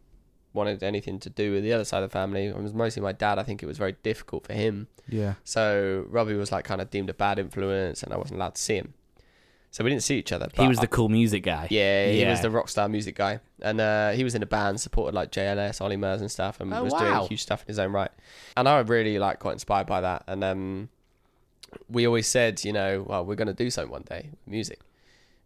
[SPEAKER 3] wanted anything to do with the other side of the family. It was mostly my dad. I think it was very difficult for him.
[SPEAKER 1] Yeah.
[SPEAKER 3] So Robbie was like kind of deemed a bad influence, and I wasn't allowed to see him. So we didn't see each other.
[SPEAKER 1] He
[SPEAKER 3] but
[SPEAKER 1] was
[SPEAKER 3] I-
[SPEAKER 1] the cool music guy.
[SPEAKER 3] yeah, he was the rock star music guy, and uh, he was in a band supported like JLS, Ollie Murs and stuff, and
[SPEAKER 1] Oh,
[SPEAKER 3] was
[SPEAKER 1] wow.
[SPEAKER 3] doing huge stuff in his own right. And I really like got inspired by that, and um, we always said, you know, well, we're gonna do something one day, with music.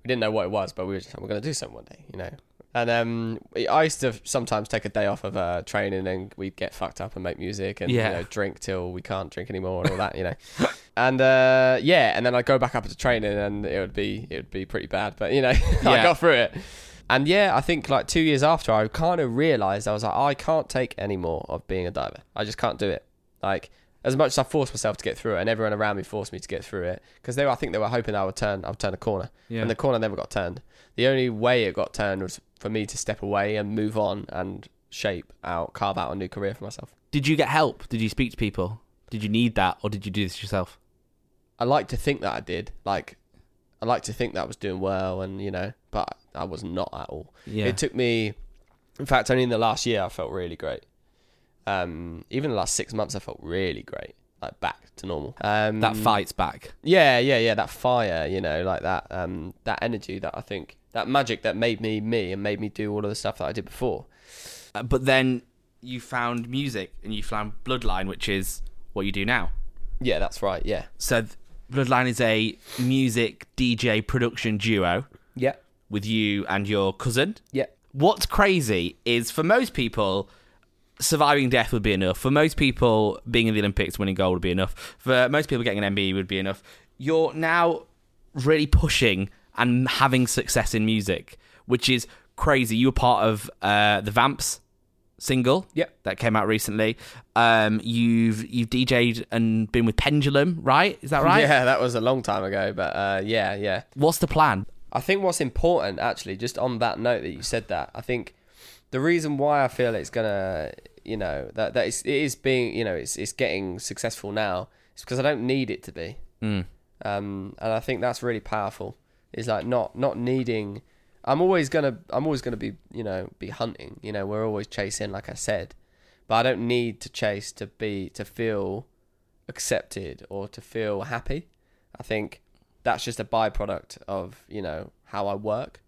[SPEAKER 3] We didn't know what it was, but we were just like, we're gonna do something one day, you know. And um, I used to sometimes take a day off of uh, training, and we'd get fucked up and make music, and
[SPEAKER 1] Yeah.
[SPEAKER 3] you know, drink till we can't drink anymore, and all that, you know. And uh, yeah, and then I'd go back up to training, and it would be it would be pretty bad, but you know, I got through it. And yeah, I think like two years after, I kind of realized I was like, I can't take any more of being a diver. I just can't do it. Like as much as I forced myself to get through it, and everyone around me forced me to get through it, because they, were, I think they were hoping I would turn, I would turn a corner,
[SPEAKER 1] Yeah.
[SPEAKER 3] and the corner never got turned. The only way it got turned was for me to step away and move on and shape out, carve out a new career for myself.
[SPEAKER 1] Did you get help? Did you speak to people? Did you need that, or did you do this yourself?
[SPEAKER 3] I like to think that I did. Like, I like to think that I was doing well, and you know, but I was not at all.
[SPEAKER 1] Yeah.
[SPEAKER 3] It took me, in fact, only in the last year I felt really great. Um, even the last six months I felt really great, like back to normal. Um,
[SPEAKER 1] that fights back.
[SPEAKER 3] yeah, yeah, yeah. That fire, you know, like that, um, that energy that I think, that magic that made me me and made me do all of the stuff that I did before.
[SPEAKER 1] Uh, but then you found music and you found Bloodline, which is what you do now.
[SPEAKER 3] Yeah, that's right. Yeah,
[SPEAKER 1] So th- Bloodline is a music DJ production duo
[SPEAKER 3] yeah,
[SPEAKER 1] with you and your cousin.
[SPEAKER 3] yeah,
[SPEAKER 1] What's crazy is for most people, surviving death would be enough. For most people, being in the Olympics, winning gold would be enough. For most people, getting an MBE would be enough. You're now really pushing and having success in music, which is crazy. You were part of uh, the Vamps single
[SPEAKER 3] Yep.
[SPEAKER 1] that came out recently. Um, you've you've DJ'd and been with Pendulum, right? Is that right?
[SPEAKER 3] yeah. That was a long time ago, but uh, yeah, yeah.
[SPEAKER 1] What's the plan?
[SPEAKER 3] I think what's important, actually, just on that note that you said that, I think the reason why I feel it's gonna, you know, that that it's, it is being, you know, it's it's getting successful now. It's because I don't need it to be,
[SPEAKER 1] Mm.
[SPEAKER 3] um, and I think that's really powerful. Is like not not needing. I'm always gonna I'm always gonna be you know be hunting. You know, we're always chasing, like I said, but I don't need to chase to be to feel accepted or to feel happy. I think that's just a byproduct of you know how I work.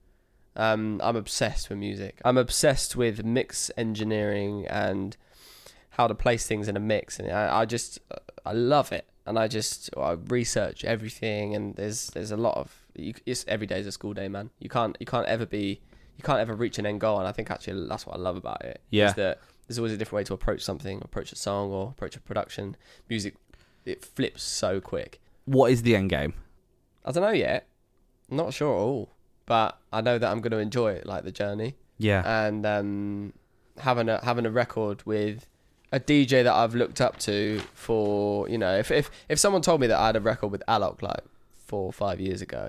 [SPEAKER 3] Um, I'm obsessed with music. I'm obsessed with mix engineering and how to place things in a mix, and I, I just I love it. And I just I research everything, and there's there's a lot of you, it's every day is a school day, man. You can't you can't ever be you can't ever reach an end goal, and I think actually that's what I love about it.
[SPEAKER 1] Yeah.
[SPEAKER 3] is that there's always a different way to approach something, approach a song, or approach a production. Music, it flips so quick.
[SPEAKER 1] What is the end game?
[SPEAKER 3] I don't know yet. I'm not sure at all, but I know that I'm going to enjoy it, like the journey,
[SPEAKER 1] Yeah.
[SPEAKER 3] and um, having a having a record with a DJ that I've looked up to for you know, if if if someone told me that I had a record with Alok like four or five years ago,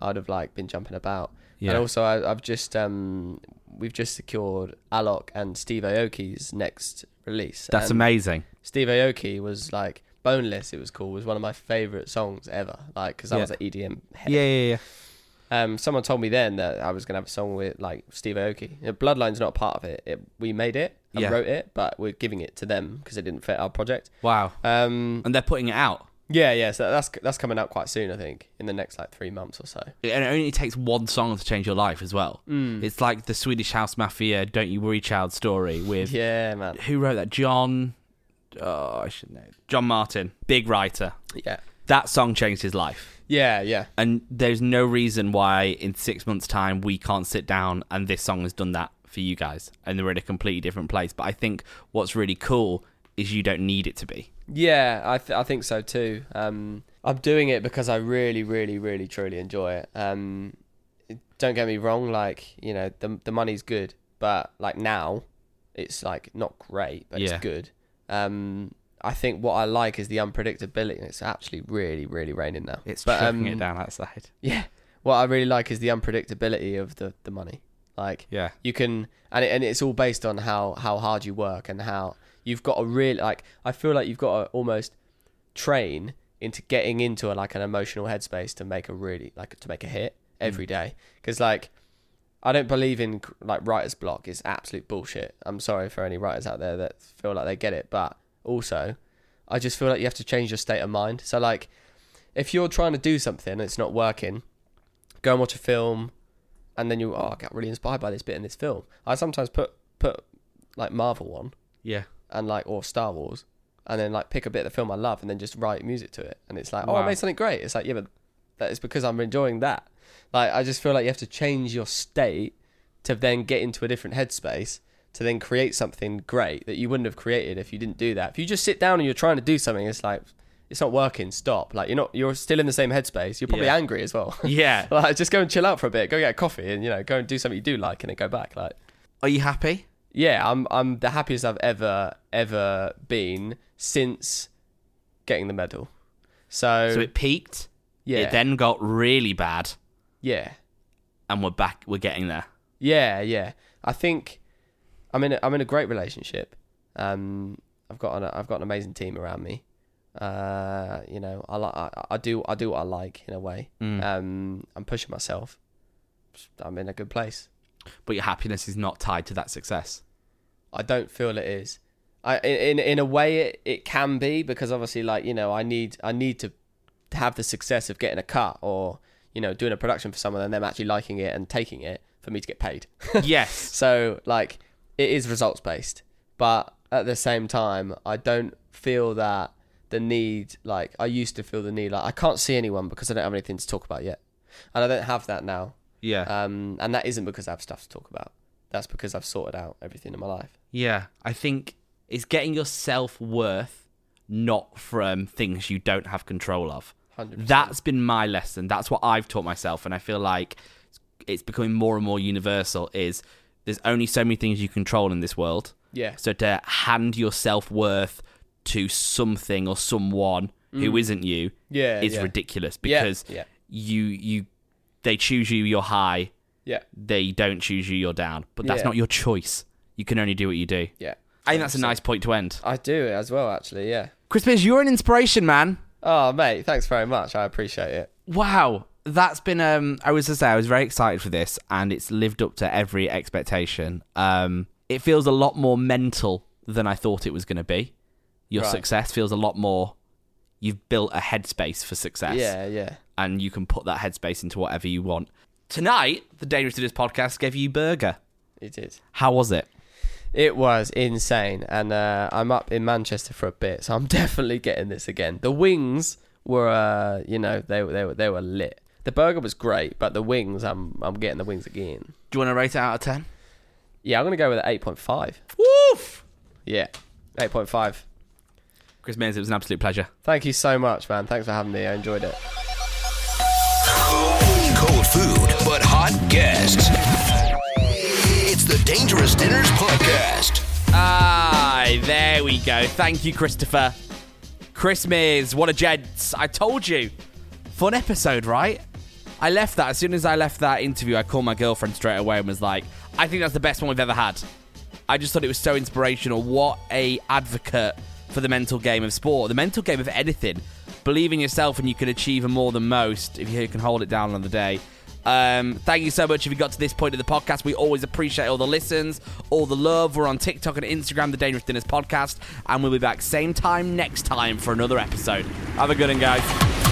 [SPEAKER 3] I'd have like been jumping about.
[SPEAKER 1] Yeah.
[SPEAKER 3] And also, I, I've just um, we've just secured Alok and Steve Aoki's next release.
[SPEAKER 1] That's
[SPEAKER 3] and
[SPEAKER 1] amazing.
[SPEAKER 3] Steve Aoki was like Boneless. It was cool. Was one of my favorite songs ever. Like because I
[SPEAKER 1] Yeah.
[SPEAKER 3] was at EDM. head.
[SPEAKER 1] Yeah, yeah, yeah.
[SPEAKER 3] Um, someone told me then that I was gonna have a song with like Steve Aoki. Know, Bloodline's not a part of it. it we made it and
[SPEAKER 1] Yeah.
[SPEAKER 3] wrote it, but we're giving it to them because it didn't fit our project.
[SPEAKER 1] Wow.
[SPEAKER 3] Um,
[SPEAKER 1] And they're putting it out.
[SPEAKER 3] yeah, yeah. So that's that's coming out quite soon. I think in the next like three months or so.
[SPEAKER 1] And it only takes one song to change your life as well.
[SPEAKER 3] Mm.
[SPEAKER 1] It's like the Swedish House Mafia "Don't You Worry, Child" story with
[SPEAKER 3] Yeah, man.
[SPEAKER 1] who wrote that? John. Oh, I should know. John Martin, big writer.
[SPEAKER 3] Yeah,
[SPEAKER 1] That song changed his life,
[SPEAKER 3] yeah, yeah.
[SPEAKER 1] and there's no reason why in six months' time we can't sit down and this song has done that for you guys, and they're in a completely different place. But I think what's really cool is you don't need it to be.
[SPEAKER 3] Yeah, I th- I think so too. Um, I'm doing it because I really, really, really, truly enjoy it. Um, don't get me wrong, like you know, the the money's good, but like now, it's like not great, but
[SPEAKER 1] Yeah.
[SPEAKER 3] it's good. Um, I think what I like is the unpredictability. and It's actually really, really raining now.
[SPEAKER 1] It's
[SPEAKER 3] but, um,
[SPEAKER 1] it down outside.
[SPEAKER 3] Yeah, what I really like is the unpredictability of the the money. Like
[SPEAKER 1] Yeah.
[SPEAKER 3] you can and it, and it's all based on how how hard you work and how you've got to really like i feel like you've got to almost train into getting into a, like an emotional headspace to make a really like to make a hit every day because like I don't believe in like writer's block. It's absolute bullshit. I'm sorry for any writers out there that feel like they get it, but also, I just feel like you have to change your state of mind. So like, if you're trying to do something and it's not working, go and watch a film, and then you oh I got really inspired by this bit in this film. I sometimes put put like Marvel on
[SPEAKER 1] Yeah.
[SPEAKER 3] and like or Star Wars, and then like pick a bit of the film I love and then just write music to it, and it's like oh I made something great. It's like yeah, but that is because I'm enjoying that. Like I just feel like you have to change your state to then get into a different headspace to then create something great that you wouldn't have created if you didn't do that. If you just sit down and you're trying to do something, it's like it's not working. Stop. Like you're not. You're still in the same headspace. You're probably
[SPEAKER 1] Yeah.
[SPEAKER 3] angry as well.
[SPEAKER 1] Yeah.
[SPEAKER 3] like just go and chill out for a bit. Go get a coffee and you know go and do something you do like and then go back. Like
[SPEAKER 1] Are you happy?
[SPEAKER 3] yeah, I'm I'm the happiest I've ever ever been since getting the medal. So,
[SPEAKER 1] So it peaked.
[SPEAKER 3] yeah,
[SPEAKER 1] It then got really bad,
[SPEAKER 3] yeah,
[SPEAKER 1] and we're back. We're getting there.
[SPEAKER 3] yeah, yeah. I think I'm in a, I'm in a great relationship. Um, I've got an I've got an amazing team around me. Uh, you know, I like I, I do I do what I like in a way.
[SPEAKER 1] Mm.
[SPEAKER 3] Um, I'm pushing myself. I'm in a good place.
[SPEAKER 1] But your happiness is not tied to that success.
[SPEAKER 3] I don't feel it is. I in in a way it, it can be because obviously like you know I need I need to have the success of getting a cut or you know doing a production for someone and them actually liking it and taking it for me to get paid.
[SPEAKER 1] yes.
[SPEAKER 3] so like it is results based, but at the same time I don't feel that the need like I used to feel the need like I can't see anyone because I don't have anything to talk about yet, and I don't have that now.
[SPEAKER 1] Yeah.
[SPEAKER 3] Um, and that isn't because I have stuff to talk about. That's because I've sorted out everything in my life.
[SPEAKER 1] Yeah, I think it's getting your self worth not from things you don't have control of.
[SPEAKER 3] 100%.
[SPEAKER 1] That's been my lesson. That's what I've taught myself, and I feel like it's becoming more and more universal. Is there's only so many things you control in this world.
[SPEAKER 3] Yeah.
[SPEAKER 1] So to hand your self worth to something or someone who isn't you
[SPEAKER 3] Mm. Yeah,
[SPEAKER 1] is
[SPEAKER 3] yeah.
[SPEAKER 1] ridiculous because
[SPEAKER 3] yeah.
[SPEAKER 1] you you they choose you you're high
[SPEAKER 3] Yeah.
[SPEAKER 1] they don't choose you you're down but that's
[SPEAKER 3] Yeah.
[SPEAKER 1] not your choice you can only do what you do
[SPEAKER 3] Yeah.
[SPEAKER 1] I think that's a nice point to end.
[SPEAKER 3] I do as well, actually. Yeah.
[SPEAKER 1] Chris Mears, you're an inspiration, man.
[SPEAKER 3] Oh, mate, thanks very much. I appreciate it.
[SPEAKER 1] Wow. That's been um I was to say I was very excited for this and it's lived up to every expectation. Um it feels a lot more mental than I thought it was gonna be. Your
[SPEAKER 3] Right.
[SPEAKER 1] success feels a lot more you've built a headspace for success.
[SPEAKER 3] Yeah, yeah.
[SPEAKER 1] And you can put that headspace into whatever you want. Tonight, the Dangerous Dinners podcast gave you burger.
[SPEAKER 3] It did.
[SPEAKER 1] How was it?
[SPEAKER 3] It was insane, and uh, I'm up in Manchester for a bit, so I'm definitely getting this again. The wings were, uh, you know, they were they were they were lit. The burger was great, but the wings, I'm I'm getting the wings again.
[SPEAKER 1] Do you want to rate it out of ten?
[SPEAKER 3] Yeah, I'm gonna go with an eight point five.
[SPEAKER 1] Woof!
[SPEAKER 3] Yeah, eight point five.
[SPEAKER 1] Chris Mears, it was an absolute pleasure.
[SPEAKER 3] Thank you so much, man. Thanks for having me. I enjoyed it.
[SPEAKER 2] Cold food, but hot guests. It's the Dangerous Dinners Podcast.
[SPEAKER 1] Aye, there we go. Thank you, Christopher. Chris Mears, what a gents. I told you. Fun episode, right? I left that, as soon as I left that interview, I called my girlfriend straight away and was like, I think that's the best one we've ever had. I just thought it was so inspirational. What a advocate for the mental game of sport, the mental game of anything. Believe in yourself and you can achieve more than most if you can hold it down on the day. Um, thank you so much if you got to this point of the podcast. We always appreciate all the listens, all the love. We're on TikTok and Instagram, the Dangerous Dinners Podcast, and we'll be back same time next time for another episode. Have a good one, guys.